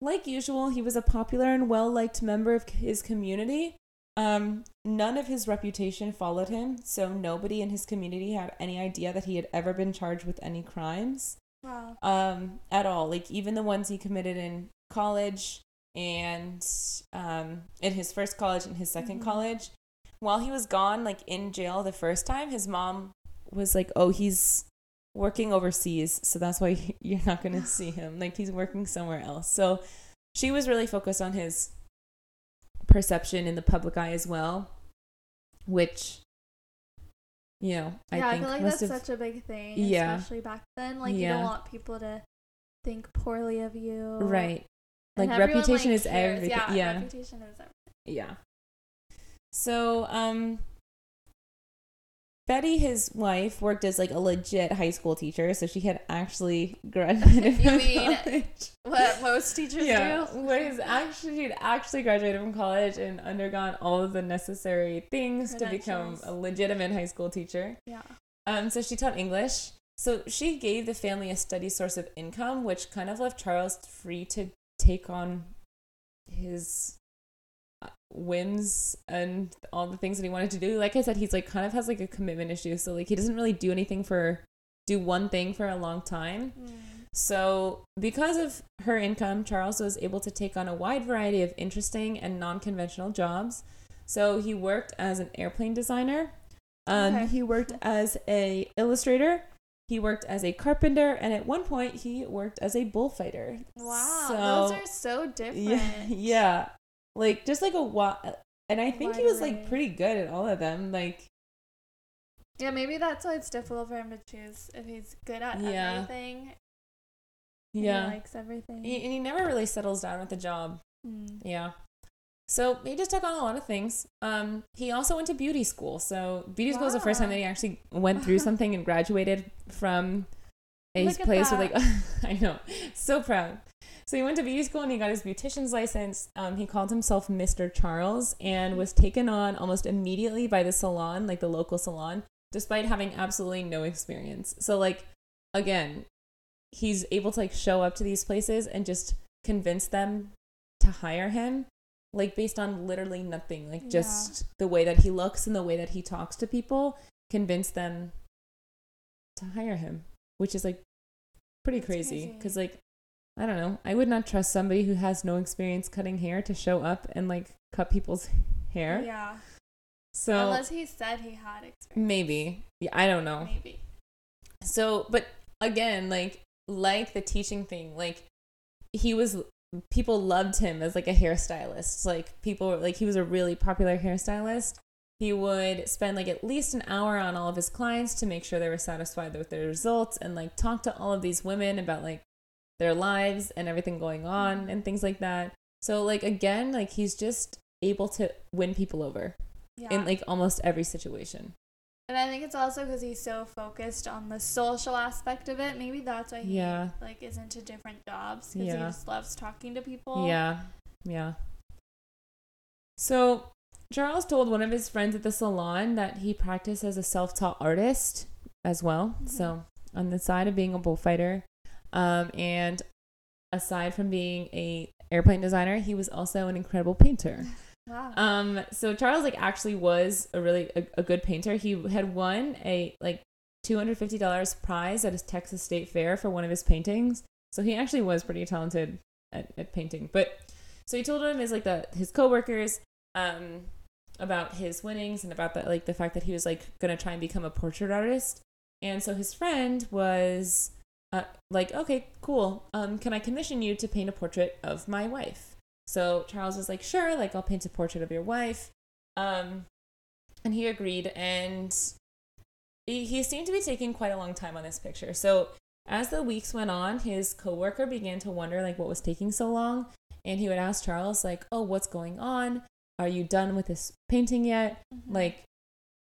[SPEAKER 2] like usual, he was a popular and well liked member of his community. Um, none of his reputation followed him, so nobody in his community had any idea that he had ever been charged with any crimes
[SPEAKER 1] Wow.
[SPEAKER 2] um, at all. Like even the ones he committed in college and um, in his first college and his 2nd
[SPEAKER 1] Mhm.
[SPEAKER 2] college. While he was gone, like in jail the first time, his mom was like, "Oh, he's working overseas, so that's why [LAUGHS] you're not gonna [SIGHS] see him. Like he's working somewhere else." So she was really focused on his perception in the public eye as well, which you know I
[SPEAKER 1] yeah, I, feel like that's
[SPEAKER 2] have
[SPEAKER 1] such a big thing,
[SPEAKER 2] Yeah.
[SPEAKER 1] especially back then. Like you don't want people to think poorly of you.
[SPEAKER 2] right. Like
[SPEAKER 1] everyone,
[SPEAKER 2] reputation
[SPEAKER 1] like,
[SPEAKER 2] is
[SPEAKER 1] cares.
[SPEAKER 2] everything.
[SPEAKER 1] Yeah,
[SPEAKER 2] yeah.
[SPEAKER 1] reputation is everything.
[SPEAKER 2] Yeah. So, um, Betty, his wife, worked as like a legit high school teacher, so she had actually graduated [LAUGHS]
[SPEAKER 1] You
[SPEAKER 2] from
[SPEAKER 1] mean
[SPEAKER 2] college.
[SPEAKER 1] What most teachers
[SPEAKER 2] Yeah,
[SPEAKER 1] do.
[SPEAKER 2] was actually she'd actually graduated from college and undergone all of the necessary things to become a legitimate high school teacher.
[SPEAKER 1] Yeah.
[SPEAKER 2] Um, so she taught English. So she gave the family a steady source of income, which kind of left Charles free to take on his whims and all the things that he wanted to do. Like I said, he's like kind of has like a commitment issue. So like he doesn't really do anything for do one thing for a long time.
[SPEAKER 1] Mm.
[SPEAKER 2] So, because of her income, Charles was able to take on a wide variety of interesting and non conventional jobs. So, he worked as an airplane designer, um,
[SPEAKER 1] Okay.
[SPEAKER 2] he worked as a illustrator, he worked as a carpenter, and at one point, he worked as a bullfighter.
[SPEAKER 1] Wow,
[SPEAKER 2] So-
[SPEAKER 1] those are so [LAUGHS] different.
[SPEAKER 2] Yeah, yeah. Like, just like a wa- And I think he was like pretty good at all of them. Like,
[SPEAKER 1] Yeah, maybe that's why it's difficult for him to choose if he's good at
[SPEAKER 2] Yeah.
[SPEAKER 1] everything.
[SPEAKER 2] yeah.
[SPEAKER 1] He likes everything.
[SPEAKER 2] He, and he never really settles down with the job.
[SPEAKER 1] Mm.
[SPEAKER 2] Yeah. So he just took on a lot of things. Um, he also went to beauty school. So beauty school was the first time that he actually went through something and graduated from a
[SPEAKER 1] Look
[SPEAKER 2] place with like. [LAUGHS] I know, so proud. So he went to beauty school and he got his beautician's license. Um, he called himself Mr. Charles and was taken on almost immediately by the salon, like the local salon, despite having absolutely no experience. So like again, he's able to like show up to these places and just convince them to hire him like based on literally nothing like
[SPEAKER 1] Yeah.
[SPEAKER 2] just the way that he looks and the way that he talks to people convince them to hire him which is like pretty
[SPEAKER 1] That's
[SPEAKER 2] crazy
[SPEAKER 1] crazy.
[SPEAKER 2] because like i don't know i would not trust somebody who has no experience cutting hair to show up and like cut people's [LAUGHS] hair
[SPEAKER 1] Yeah.
[SPEAKER 2] so
[SPEAKER 1] Unless he said he had experience.
[SPEAKER 2] maybe yeah i don't know
[SPEAKER 1] Maybe.
[SPEAKER 2] so, but again, like like the teaching thing, like he was people loved him as like a hairstylist. Like people like he was a really popular hairstylist. He would spend like at least an hour on all of his clients to make sure they were satisfied with their results and like talk to all of these women about like their lives and everything going on and things like that. So like again, like he's just able to win people over
[SPEAKER 1] Yeah.
[SPEAKER 2] in like almost every situation.
[SPEAKER 1] and I think it's also because he's so focused on the social aspect of it. Maybe that's why he
[SPEAKER 2] Yeah.
[SPEAKER 1] like is into different jobs because he just loves talking to people.
[SPEAKER 2] Yeah, yeah. So Charles told one of his friends at the salon that he practiced as a self-taught artist as well.
[SPEAKER 1] Mhm.
[SPEAKER 2] So on the side of being a bullfighter, um, and aside from being a airplane designer, he was also an incredible painter. [LAUGHS]
[SPEAKER 1] Wow.
[SPEAKER 2] Um, so Charles like actually was a really a, a good painter. He had won a like two hundred fifty dollars prize at his Texas State Fair for one of his paintings. So he actually was pretty talented at, at painting. But so he told him his like the his coworkers um about his winnings and about the like the fact that he was like gonna try and become a portrait artist. And so his friend was uh, like, okay, cool. Um, can I commission you to paint a portrait of my wife? So Charles was like, sure, like I'll paint a portrait of your wife. Um, and he agreed, and he, he seemed to be taking quite a long time on this picture. So as the weeks went on, his coworker began to wonder like what was taking so long, and he would ask Charles like, "Oh, what's going on? Are you done with this painting yet?
[SPEAKER 1] Mhm.
[SPEAKER 2] Like,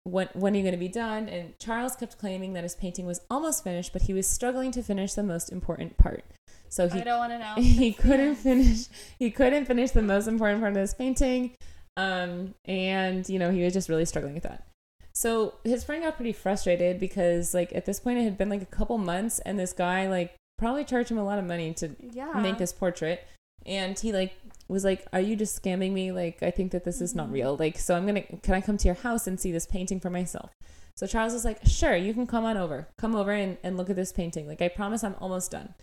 [SPEAKER 2] when when are you going to be done?" And Charles kept claiming that his painting was almost finished, but he was struggling to finish the most important part. So he
[SPEAKER 1] I don't want to know. [LAUGHS]
[SPEAKER 2] he couldn't finish he couldn't finish the most important part of his painting um and you know he was just really struggling with that so his friend got pretty frustrated because like at this point it had been like a couple months and this guy like probably charged him a lot of money to
[SPEAKER 1] Yeah.
[SPEAKER 2] make this portrait and he like was like, "Are you just scamming me? Like, I think that this is not real. Like, so I'm gonna can I come to your house and see this painting for myself?" So Charles was like, "Sure, you can come on over. Come over and, and look at this painting. Like, I promise I'm almost done."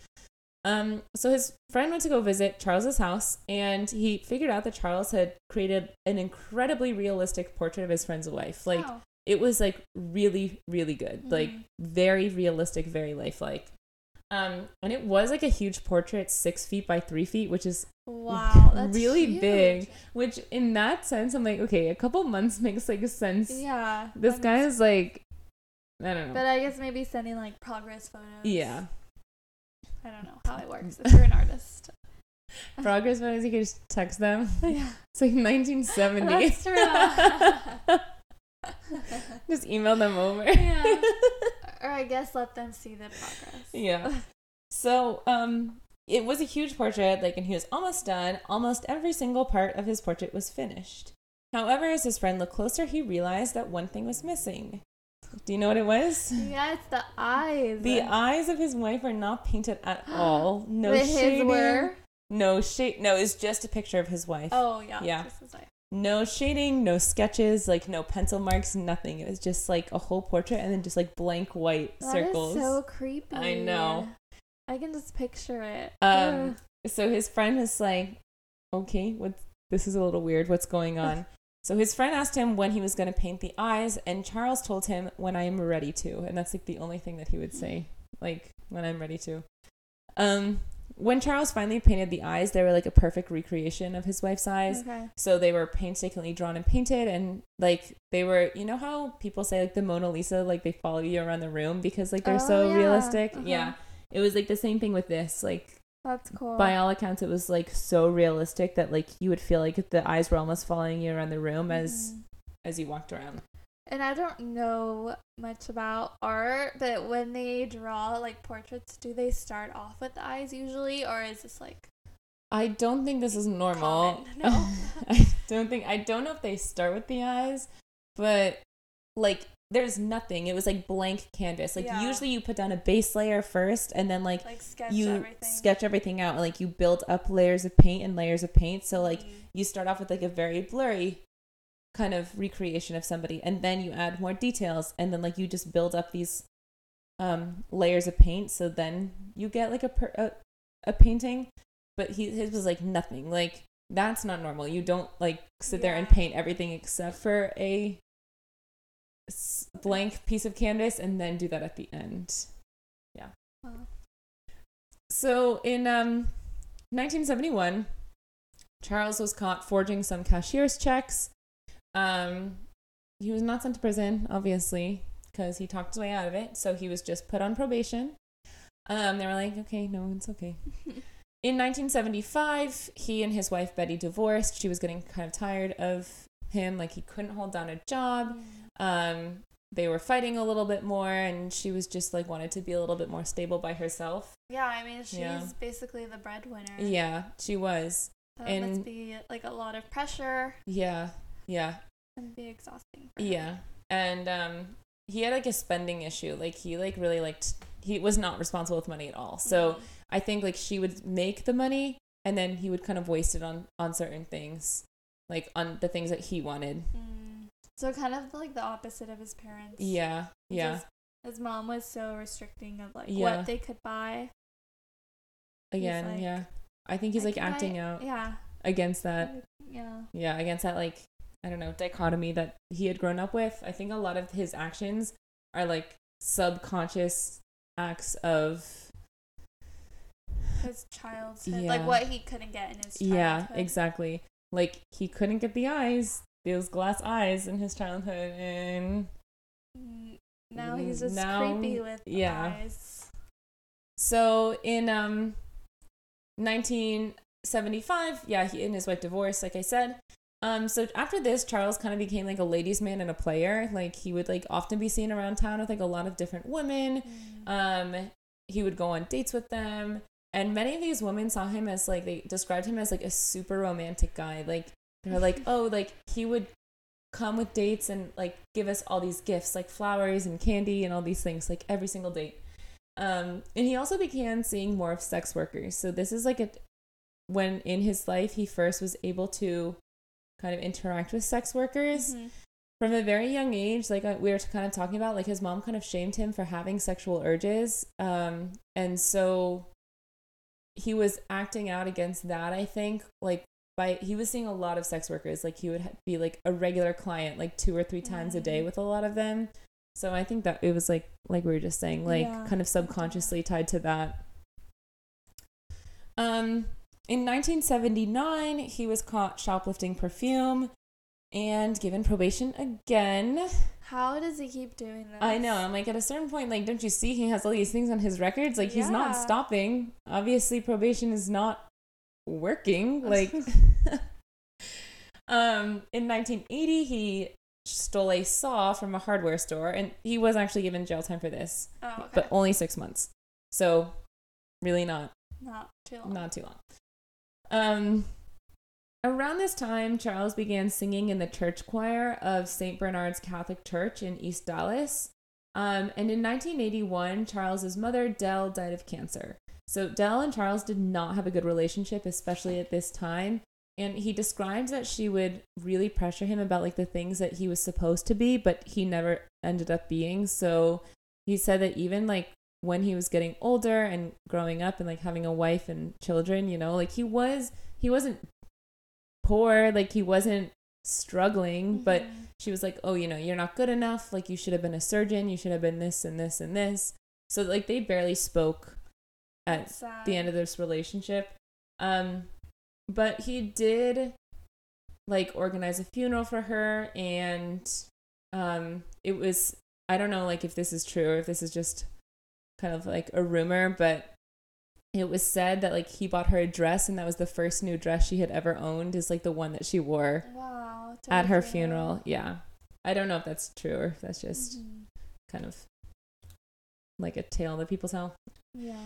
[SPEAKER 2] Um, so his friend went to go visit Charles's house, and he figured out that Charles had created an incredibly realistic portrait of his friend's wife. Like,
[SPEAKER 1] Wow.
[SPEAKER 2] it was like really, really good. Like,
[SPEAKER 1] Mhm.
[SPEAKER 2] very realistic, very lifelike. Um, and it was like a huge portrait, six feet by three feet, which is
[SPEAKER 1] Wow, [LAUGHS] that's
[SPEAKER 2] really
[SPEAKER 1] huge.
[SPEAKER 2] big. which in that sense, I'm like, okay, a couple months [LAUGHS] makes like sense.
[SPEAKER 1] Yeah.
[SPEAKER 2] This guy is like, I don't know.
[SPEAKER 1] But I guess maybe sending like progress photos.
[SPEAKER 2] yeah,
[SPEAKER 1] I don't know how it works if you're an artist. [LAUGHS]
[SPEAKER 2] progress photos. You can just text them.
[SPEAKER 1] yeah.
[SPEAKER 2] It's like 1970.
[SPEAKER 1] That's true.
[SPEAKER 2] just email them over.
[SPEAKER 1] yeah. Or I guess let them see the progress.
[SPEAKER 2] yeah. So, um, it was a huge portrait, like, and he was almost done. Almost every single part of his portrait was finished. However, as his friend looked closer, he realized that one thing was missing. Do you know what it was?
[SPEAKER 1] Yeah, it's the eyes.
[SPEAKER 2] The eyes of his wife are not painted at [GASPS] all. No
[SPEAKER 1] his
[SPEAKER 2] shading.
[SPEAKER 1] were.
[SPEAKER 2] No shade. No, it's just a picture of his wife.
[SPEAKER 1] Oh yeah.
[SPEAKER 2] Yeah.
[SPEAKER 1] Is
[SPEAKER 2] No shading, no sketches, like no pencil marks, nothing. It was just like a whole portrait and then just like blank white circles.
[SPEAKER 1] that is
[SPEAKER 2] circles.
[SPEAKER 1] so creepy.
[SPEAKER 2] I know.
[SPEAKER 1] I can just picture it.
[SPEAKER 2] Um,
[SPEAKER 1] Ugh.
[SPEAKER 2] so his friend was like, "Okay, what? This is a little weird. What's going on?" [LAUGHS] so his friend asked him when he was going to paint the eyes, and Charles told him when I am ready to, and that's like the only thing that he would say, [LAUGHS] like when I'm ready to. Um, when Charles finally painted the eyes, they were like a perfect recreation of his wife's eyes.
[SPEAKER 1] okay.
[SPEAKER 2] So they were painstakingly drawn and painted, and like they were, you know how people say like the Mona Lisa, like they follow you around the room because like they're
[SPEAKER 1] Oh,
[SPEAKER 2] so
[SPEAKER 1] yeah.
[SPEAKER 2] realistic.
[SPEAKER 1] Uh-huh.
[SPEAKER 2] Yeah, it was like the same thing with this. Like
[SPEAKER 1] That's cool.
[SPEAKER 2] by all accounts, it was like so realistic that like you would feel like the eyes were almost following you around the room as
[SPEAKER 1] Mhm.
[SPEAKER 2] as you walked around.
[SPEAKER 1] And I don't know much about art, but when they draw like portraits, do they start off with the eyes usually, or is this like
[SPEAKER 2] I don't think this is normal.
[SPEAKER 1] Common, [LAUGHS] no.
[SPEAKER 2] I don't think I don't know if they start with the eyes, but like there's nothing. It was like blank canvas. Like
[SPEAKER 1] Yeah.
[SPEAKER 2] usually you put down a base layer first and then like
[SPEAKER 1] like sketch
[SPEAKER 2] you
[SPEAKER 1] everything?
[SPEAKER 2] sketch everything out and like you build up layers of paint and layers of paint. So like
[SPEAKER 1] Mm.
[SPEAKER 2] you start off with like a very blurry kind of recreation of somebody and then you add more details and then like you just build up these um layers of paint so then you get like a per- a, a painting but he his was like nothing like that's not normal you don't like sit there and paint everything except for a blank piece of canvas and then do that at the end
[SPEAKER 1] Wow.
[SPEAKER 2] so in um 1971, Charles was caught forging some cashier's checks. Um, he was not sent to prison, obviously, because he talked his way out of it. So he was just put on probation. Um, they were like, okay, no, it's okay. [LAUGHS] In 1975, he and his wife Betty divorced. She was getting kind of tired of him, like he couldn't hold down a job. Um, they were fighting a little bit more, and she was just like wanted to be a little bit more stable by herself.
[SPEAKER 1] Yeah, I mean she's
[SPEAKER 2] Yeah.
[SPEAKER 1] basically the breadwinner.
[SPEAKER 2] Yeah, she was.
[SPEAKER 1] That
[SPEAKER 2] and-
[SPEAKER 1] must be like a lot of pressure
[SPEAKER 2] Yeah, yeah,
[SPEAKER 1] and be exhausting.
[SPEAKER 2] yeah. And um, he had like a spending issue. Like he like really liked. He was not responsible with money at all. So
[SPEAKER 1] Mhm.
[SPEAKER 2] I think like she would make the money, and then he would kind of waste it on on certain things, like on the things that he wanted.
[SPEAKER 1] Mm. So kind of like the opposite of his parents.
[SPEAKER 2] Yeah, yeah.
[SPEAKER 1] His, mom was so restricting of like
[SPEAKER 2] Yeah.
[SPEAKER 1] what they could buy.
[SPEAKER 2] Again,
[SPEAKER 1] like,
[SPEAKER 2] yeah. I think he's
[SPEAKER 1] I
[SPEAKER 2] like
[SPEAKER 1] buy-
[SPEAKER 2] acting out
[SPEAKER 1] Yeah.
[SPEAKER 2] against that.
[SPEAKER 1] Yeah.
[SPEAKER 2] Yeah, against that like I don't know dichotomy that he had grown up with. I think a lot of his actions are like subconscious acts of
[SPEAKER 1] His childhood,
[SPEAKER 2] Yeah.
[SPEAKER 1] like what he couldn't get in his childhood.
[SPEAKER 2] yeah, exactly. Like he couldn't get the eyes, those glass eyes in his childhood, and
[SPEAKER 1] Now he's just
[SPEAKER 2] Now-
[SPEAKER 1] creepy with
[SPEAKER 2] yeah.
[SPEAKER 1] eyes.
[SPEAKER 2] so in um 1975, yeah, he and his wife divorced, like I said. Um, so after this, Charles kind of became like a ladies' man and a player. Like he would like often be seen around town with like a lot of different women.
[SPEAKER 1] Mm.
[SPEAKER 2] Um, he would go on dates with them, and many of these women saw him as like they described him as like a super romantic guy. Like they're like, oh, like he would come with dates and like give us all these gifts, like flowers and candy and all these things, like every single date. Um, and he also began seeing more of sex workers. So this is like a when in his life he first was able to kind of interact with sex workers
[SPEAKER 1] Mhm.
[SPEAKER 2] from a very young age like uh, we were kind of talking about like his mom kind of shamed him for having sexual urges um and so he was acting out against that i think like by he was seeing a lot of sex workers like he would ha- be like a regular client like two or three times a day
[SPEAKER 1] Mhm.
[SPEAKER 2] with a lot of them so i think that it was like like we were just saying like
[SPEAKER 1] Yeah.
[SPEAKER 2] kind of subconsciously tied to that um in 1979 he was caught shoplifting perfume and given probation again
[SPEAKER 1] How does he keep doing this?
[SPEAKER 2] I know. I'm like, at a certain point, like, don't you see he has all these things on his records? Like, he's not stopping. Obviously, probation is not working. [LAUGHS] Like, um, in 1980, he stole a saw from a hardware store, and he was actually given jail time for this,
[SPEAKER 1] Oh, okay.
[SPEAKER 2] but only six months. So, really not
[SPEAKER 1] not too long.
[SPEAKER 2] not too long. Um, around this time, Charles began singing in the church choir of St. Bernard's Catholic Church in East Dallas. Um, and in 1981, Charles's mother, Dell, died of cancer. So Dell and Charles did not have a good relationship, especially at this time. And he describes that she would really pressure him about like the things that he was supposed to be, but he never ended up being. So he said that even like when he was getting older and growing up and like having a wife and children, you know, like he was he wasn't poor, like he wasn't struggling, but
[SPEAKER 1] Mhm.
[SPEAKER 2] she was like, "Oh, you know, you're not good enough. Like you should have been a surgeon. You should have been this and this and this." So like they barely spoke at the end of this relationship. Um, but he did like organize a funeral for her, and um, it was I don't know like if this is true or if this is just kind of like a rumor, but it was said that like he bought her a dress, and that was the first new dress she had ever owned. Is like the one that she wore
[SPEAKER 1] Wow.
[SPEAKER 2] At her funeral. Yeah, I don't know if that's true or if that's just
[SPEAKER 1] Mhm.
[SPEAKER 2] kind of like a tale that people tell.
[SPEAKER 1] Yeah.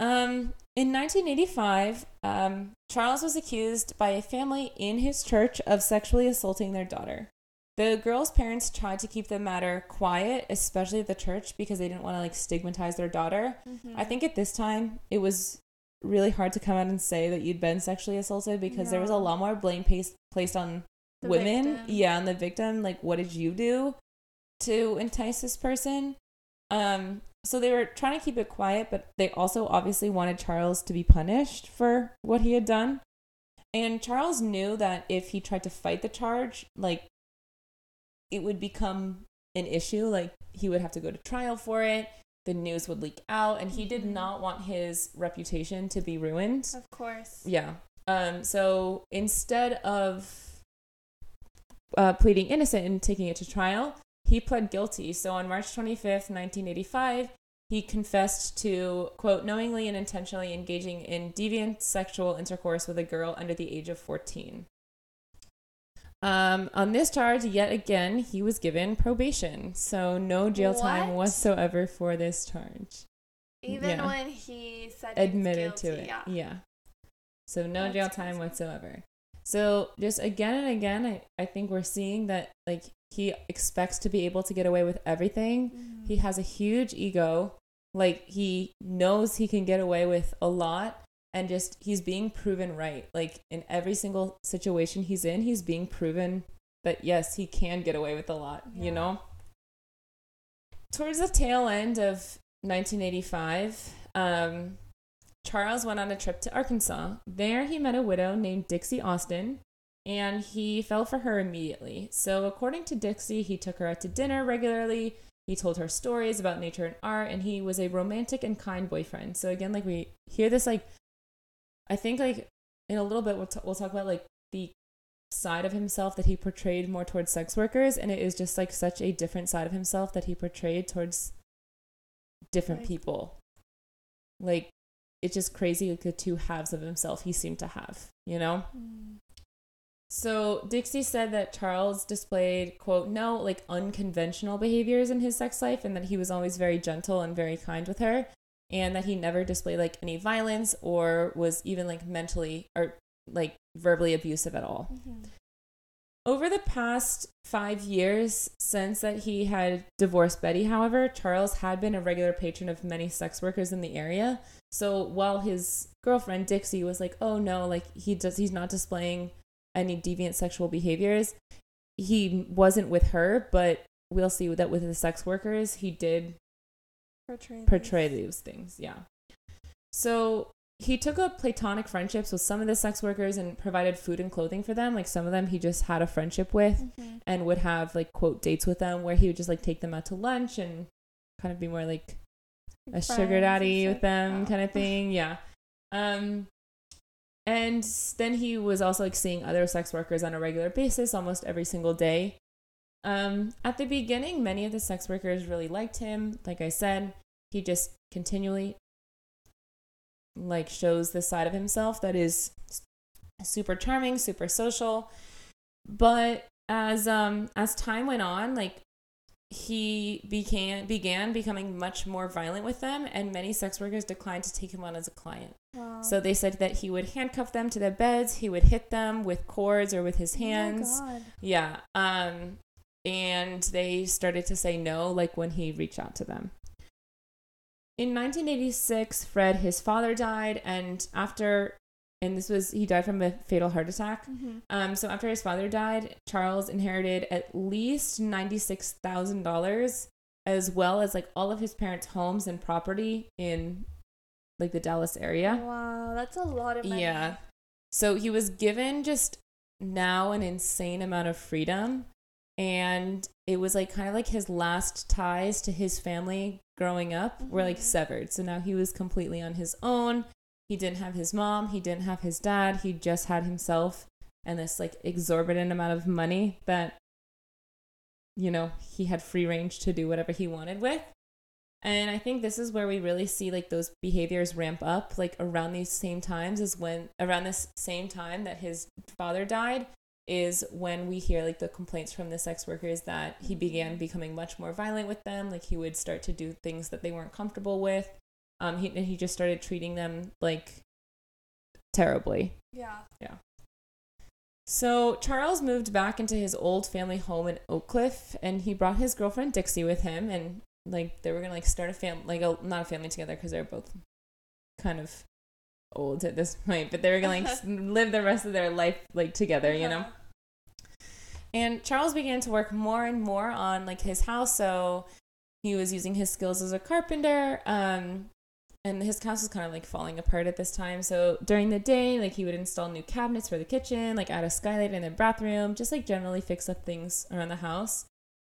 [SPEAKER 2] Um, in 1985, um, Charles was accused by a family in his church of sexually assaulting their daughter. The girl's parents tried to keep the matter quiet, especially at the church, because they didn't want to like stigmatize their daughter.
[SPEAKER 1] Mhm.
[SPEAKER 2] I think at this time it was really hard to come out and say that you'd been sexually assaulted because there was a lot more blame placed placed on
[SPEAKER 1] The
[SPEAKER 2] women
[SPEAKER 1] victim.
[SPEAKER 2] yeah and the victim like what did you do to entice this person um so they were trying to keep it quiet but they also obviously wanted charles to be punished for what he had done and charles knew that if he tried to fight the charge like it would become an issue like he would have to go to trial for it the news would leak out and he did
[SPEAKER 1] Mhm.
[SPEAKER 2] not want his reputation to be ruined
[SPEAKER 1] Of course.
[SPEAKER 2] yeah. Um. So instead of uh, pleading innocent and taking it to trial, he pled guilty. So on March 25th, 1985, he confessed to, quote, knowingly and intentionally engaging in deviant sexual intercourse with a girl under the age of 14. Um, on this charge, yet again, he was given probation. So no jail time whatsoever for this charge
[SPEAKER 1] Even
[SPEAKER 2] Yeah.
[SPEAKER 1] when he said he was
[SPEAKER 2] admitted to it.
[SPEAKER 1] Yeah.
[SPEAKER 2] Yeah. So no
[SPEAKER 1] That's
[SPEAKER 2] jail time
[SPEAKER 1] crazy.
[SPEAKER 2] whatsoever. So just again and again, I, I think we're seeing that like he expects to be able to get away with everything.
[SPEAKER 1] Mhm.
[SPEAKER 2] He has a huge ego. Like he knows he can get away with a lot and just he's being proven right. Like in every single situation he's in, he's being proven that yes, he can get away with a lot,
[SPEAKER 1] Yeah.
[SPEAKER 2] you know? Towards the tail end of 1985, um, Charles went on a trip to Arkansas. There, he met a widow named Dixie Austin, and he fell for her immediately. So, according to Dixie, he took her out to dinner regularly. He told her stories about nature and art, and he was a romantic and kind boyfriend. So, again, like we hear this, like, I think, like, in a little bit, we'll, t- we'll talk about, like, the side of himself that he portrayed more towards sex workers, and it is just, like, such a different side of himself that he portrayed towards different people. Like, it's just crazy like the two halves of himself he seemed to have, you know?
[SPEAKER 1] Mm.
[SPEAKER 2] So Dixie said that Charles displayed, quote, no like unconventional behaviors in his sex life and that he was always very gentle and very kind with her and that he never displayed like any violence or was even like mentally or like verbally abusive at all.
[SPEAKER 1] Mhm.
[SPEAKER 2] Over the past five years since that he had divorced Betty, however, Charles had been a regular patron of many sex workers in the area. So while his girlfriend Dixie was like, "Oh no, like he does, he's not displaying any deviant sexual behaviors," he wasn't with her. But we'll see that with the sex workers, he did
[SPEAKER 1] Portray.
[SPEAKER 2] portray these things. Yeah. So he took up platonic friendships with some of the sex workers and provided food and clothing for them. Like some of them he just had a friendship with
[SPEAKER 1] Mhm.
[SPEAKER 2] and would have like quote dates with them where he would just like take them out to lunch and kind of be more like a sugar daddy with them
[SPEAKER 1] Oh.
[SPEAKER 2] kind of thing. Yeah. Um and then he was also like seeing other sex workers on a regular basis almost every single day. Um at the beginning many of the sex workers really liked him. Like I said, he just continually like shows this side of himself that is super charming, super social. But as um as time went on, like he began began becoming much more violent with them and many sex workers declined to take him on as a client.
[SPEAKER 1] Wow.
[SPEAKER 2] So they said that he would handcuff them to their beds, he would hit them with cords or with his hands.
[SPEAKER 1] Oh.
[SPEAKER 2] Yeah. Um and they started to say no like when he reached out to them. In 1986, Fred his father died and after and this was he died from a fatal heart attack.
[SPEAKER 1] Mhm.
[SPEAKER 2] Um so after his father died, Charles inherited at least $96,000 as well as like all of his parents' homes and property in like the Dallas area.
[SPEAKER 1] Wow, that's a lot of money.
[SPEAKER 2] Yeah. So he was given just now an insane amount of freedom. And it was like kind of like his last ties to his family growing up were like
[SPEAKER 1] Mhm.
[SPEAKER 2] severed. So now he was completely on his own. He didn't have his mom, he didn't have his dad, he just had himself and this like exorbitant amount of money that you know, he had free range to do whatever he wanted with. And I think this is where we really see like those behaviors ramp up, like around these same times is when around this same time that his father died is when we hear like the complaints from the sex workers that he began becoming much more violent with them, like he would start to do things that they weren't comfortable with. Um he and he just started treating them like terribly.
[SPEAKER 1] Yeah. Yeah.
[SPEAKER 2] So Charles moved back into his old family home in Oak Cliff, and he brought his girlfriend Dixie with him, and like they were gonna like start a family, like a, not a family together because they're both kind of old at this [LAUGHS] point, but they were gonna like [LAUGHS] live the rest of their life like together, you know.
[SPEAKER 1] Uh-huh.
[SPEAKER 2] And Charles began to work more and more on like his house, so he was using his skills as a carpenter. Um, and his house was kind of like falling apart at this time. So during the day, like he would install new cabinets for the kitchen, like add a skylight in the bathroom, just like generally fix up things around the house.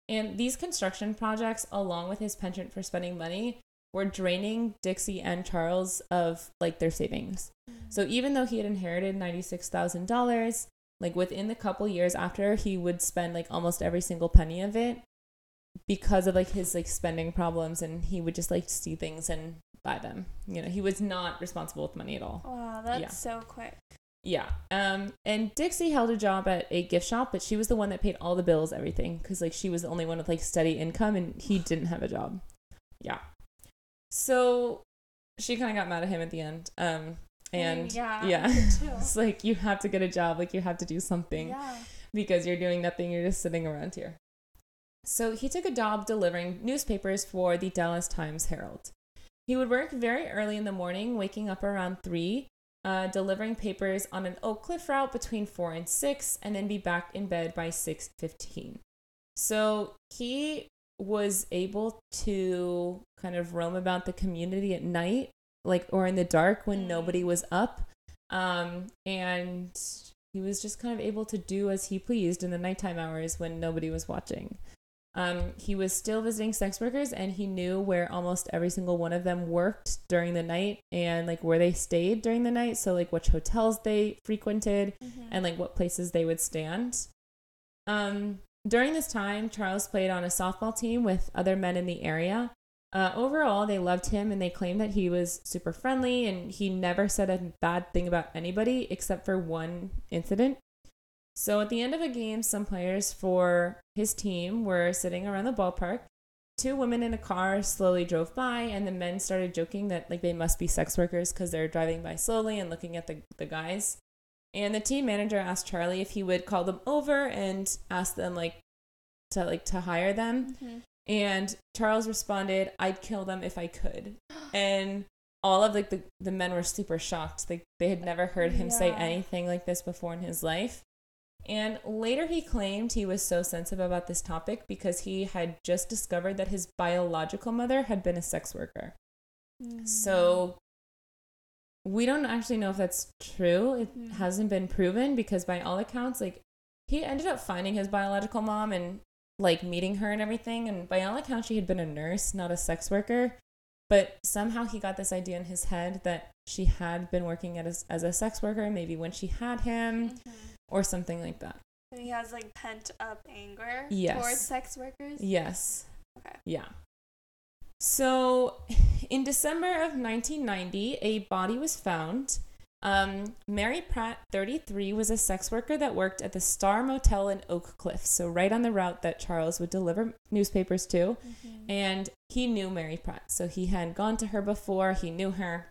[SPEAKER 2] And these construction projects, along with his penchant for spending money, were draining Dixie and Charles of like their savings. Mm-hmm. So even though he had inherited $96,000, like within the couple years after, he would spend like almost every single penny of it because of like his like spending problems and he would just like see things and buy them. You know, he was not responsible with money at all.
[SPEAKER 1] Wow, that's
[SPEAKER 2] Yeah.
[SPEAKER 1] so quick.
[SPEAKER 2] Yeah. Um and Dixie held a job at a gift shop, but she was the one that paid all the bills, everything cuz like she was the only one with like steady income and he didn't have a job. Yeah. So she kind of got mad at him at the end. Um and
[SPEAKER 1] yeah,
[SPEAKER 2] yeah. [LAUGHS] it's like you have to get a job, like you have to do something
[SPEAKER 1] Yeah.
[SPEAKER 2] because you're doing nothing, you're just sitting around here. So he took a job delivering newspapers for the Dallas Times Herald. He would work very early in the morning, waking up around 3, uh, delivering papers on an Oak Cliff route between 4 and 6, and then be back in bed by 6.15. So he was able to kind of roam about the community at night, like, or in the dark when
[SPEAKER 1] Mm.
[SPEAKER 2] nobody was up. Um, and he was just kind of able to do as he pleased in the nighttime hours when nobody was watching. Um, he was still visiting sex workers and he knew where almost every single one of them worked during the night and like where they stayed during the night. So, like, which hotels they frequented
[SPEAKER 1] Mhm.
[SPEAKER 2] and like what places they would stand. Um, during this time, Charles played on a softball team with other men in the area. Uh, overall, they loved him and they claimed that he was super friendly and he never said a bad thing about anybody except for one incident. So at the end of a game, some players for his team were sitting around the ballpark. Two women in a car slowly drove by, and the men started joking that like they must be sex workers because they're driving by slowly and looking at the, the guys. And the team manager asked Charlie if he would call them over and ask them like to like to hire them.
[SPEAKER 1] Mhm.
[SPEAKER 2] And Charles responded, "I'd kill them if I could." [GASPS] And all of like the, the men were super shocked. Like they had never heard him say anything like this before in his life. And later he claimed he was so sensitive about this topic because he had just discovered that his biological mother had been a sex worker.
[SPEAKER 1] Mm.
[SPEAKER 2] So we don't actually know if that's true. It
[SPEAKER 1] Mhm.
[SPEAKER 2] hasn't been proven because by all accounts, like he ended up finding his biological mom and like meeting her and everything. And by all accounts, she had been a nurse, not a sex worker. But somehow he got this idea in his head that she had been working as, as a sex worker, maybe when she had him
[SPEAKER 1] Mhm.
[SPEAKER 2] Or something like that.
[SPEAKER 1] And he has like pent up anger
[SPEAKER 2] Yes.
[SPEAKER 1] towards sex workers.
[SPEAKER 2] Yes.
[SPEAKER 1] Okay.
[SPEAKER 2] Yeah. So, [LAUGHS] in December of 1990, a body was found. Um, Mary Pratt, 33, was a sex worker that worked at the Star Motel in Oak Cliff, so right on the route that Charles would deliver newspapers to.
[SPEAKER 1] Mhm.
[SPEAKER 2] And he knew Mary Pratt, so he had gone to her before, he knew her.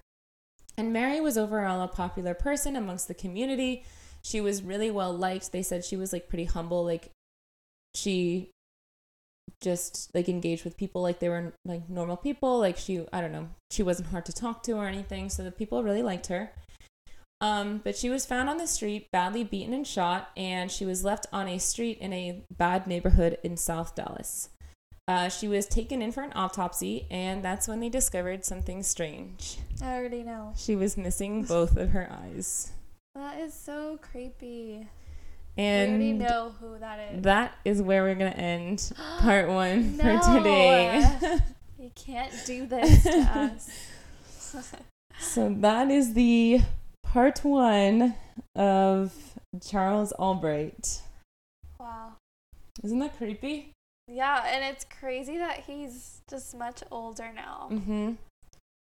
[SPEAKER 2] And Mary was overall a popular person amongst the community. She was really well liked. They said she was like pretty humble, like she just like engaged with people like they were like normal people. Like she, I don't know, she wasn't hard to talk to or anything, so the people really liked her. Um, but she was found on the street, badly beaten and shot, and she was left on a street in a bad neighborhood in South Dallas. Uh, she was taken in for an autopsy, and that's when they discovered something strange.
[SPEAKER 1] I already know.
[SPEAKER 2] She was missing both of her eyes.
[SPEAKER 1] That is so creepy. And we already know who that is.
[SPEAKER 2] that is where we're going to end [GASPS] part one for
[SPEAKER 1] No.
[SPEAKER 2] today. [LAUGHS]
[SPEAKER 1] You can't do this to us. [LAUGHS]
[SPEAKER 2] so that is the part one of Charles Albright.
[SPEAKER 1] wow.
[SPEAKER 2] Isn't that creepy?
[SPEAKER 1] Yeah, and it's crazy that he's just much older now.
[SPEAKER 2] Mm-hmm.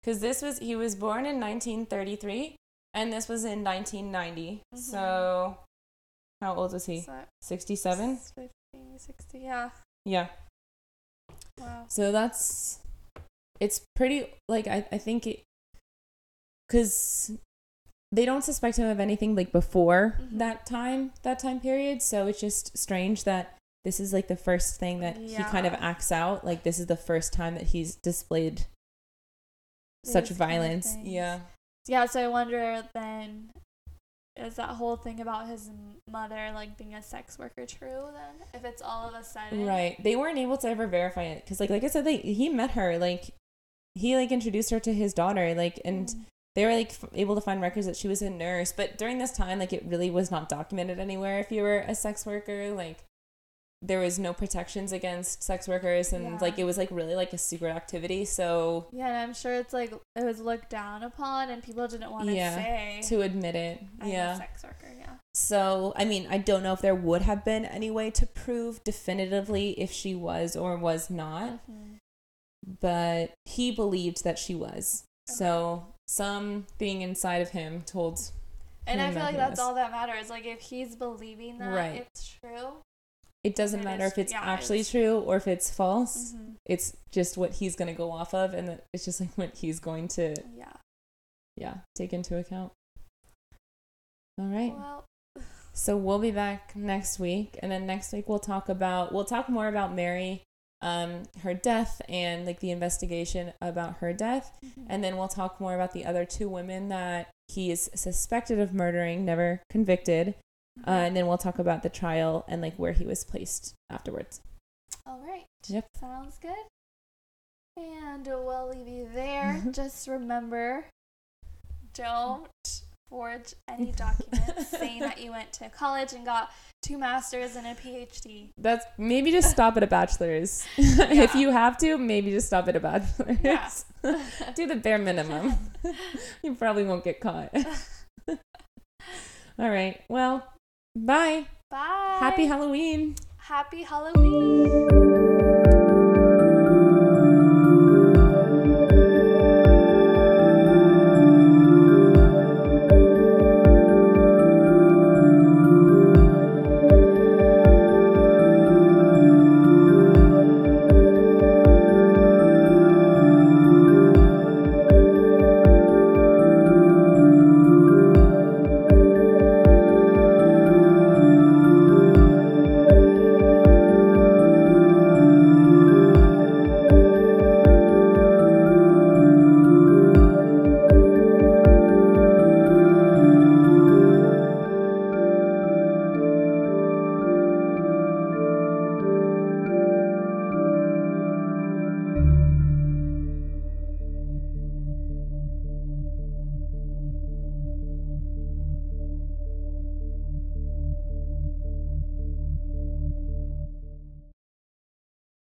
[SPEAKER 2] Because this was he was born in 1933, and this was in 1990.
[SPEAKER 1] Mhm.
[SPEAKER 2] So, how old was he?
[SPEAKER 1] So,
[SPEAKER 2] 67.
[SPEAKER 1] 50, 60, yeah.
[SPEAKER 2] Yeah.
[SPEAKER 1] Wow.
[SPEAKER 2] So that's it's pretty like I I think it because they don't suspect him of anything like before
[SPEAKER 1] Mhm.
[SPEAKER 2] that time that time period. So it's just strange that this is like the first thing that he kind of acts out. Like this is the first time that he's displayed such
[SPEAKER 1] These kind of
[SPEAKER 2] violence. Yeah.
[SPEAKER 1] Yeah, so I wonder then is that whole thing about his mother like being a sex worker true then? If it's all of a sudden.
[SPEAKER 2] Right. They weren't able to ever verify it because, like, like I said, they he met her. Like, he like introduced her to his daughter. Like, and
[SPEAKER 1] Mm.
[SPEAKER 2] they were like f- able to find records that she was a nurse. But during this time, like, it really was not documented anywhere. If you were a sex worker, like, there was no protections against sex workers, and
[SPEAKER 1] Yeah.
[SPEAKER 2] like it was like really like a secret activity. So
[SPEAKER 1] Yeah, and I'm sure it's like it was looked down upon and people didn't want to
[SPEAKER 2] Yeah,
[SPEAKER 1] say
[SPEAKER 2] to admit it,
[SPEAKER 1] I'm
[SPEAKER 2] yeah.
[SPEAKER 1] a sex worker, yeah.
[SPEAKER 2] So, I mean, I don't know if there would have been any way to prove definitively if she was or was not.
[SPEAKER 1] Mhm.
[SPEAKER 2] but he believed that she was. So something inside of him told
[SPEAKER 1] And I feel like that's all that matters. Like if he's believing that
[SPEAKER 2] Right.
[SPEAKER 1] it's true.
[SPEAKER 2] It doesn't
[SPEAKER 1] It
[SPEAKER 2] matter
[SPEAKER 1] is-
[SPEAKER 2] if it's
[SPEAKER 1] yeah,
[SPEAKER 2] actually
[SPEAKER 1] it's-
[SPEAKER 2] true or if it's false.
[SPEAKER 1] Mhm.
[SPEAKER 2] It's just what he's going to go off of and it's just like what he's going to
[SPEAKER 1] Yeah.
[SPEAKER 2] yeah, take into account. All right.
[SPEAKER 1] Well, [SIGHS]
[SPEAKER 2] So we'll be back next week and then next week we'll talk about we'll talk more about Mary um her death and like the investigation about her death
[SPEAKER 1] mhm.
[SPEAKER 2] And then we'll talk more about the other two women that he is suspected of murdering, never convicted. Uh, and then we'll talk about the trial and like where he was placed afterwards.
[SPEAKER 1] all right.
[SPEAKER 2] Yep.
[SPEAKER 1] Sounds good. And we'll leave you there. [LAUGHS] Just remember don't forge any [LAUGHS] documents saying that you went to college and got two masters and a PhD.
[SPEAKER 2] That's maybe just [LAUGHS] stop at a bachelor's. if you have to, maybe just stop at a bachelor's.
[SPEAKER 1] Yeah.
[SPEAKER 2] Do the bare minimum. you probably won't get caught. All right. Well, bye.
[SPEAKER 1] Bye.
[SPEAKER 2] Happy Halloween.
[SPEAKER 1] Happy Halloween.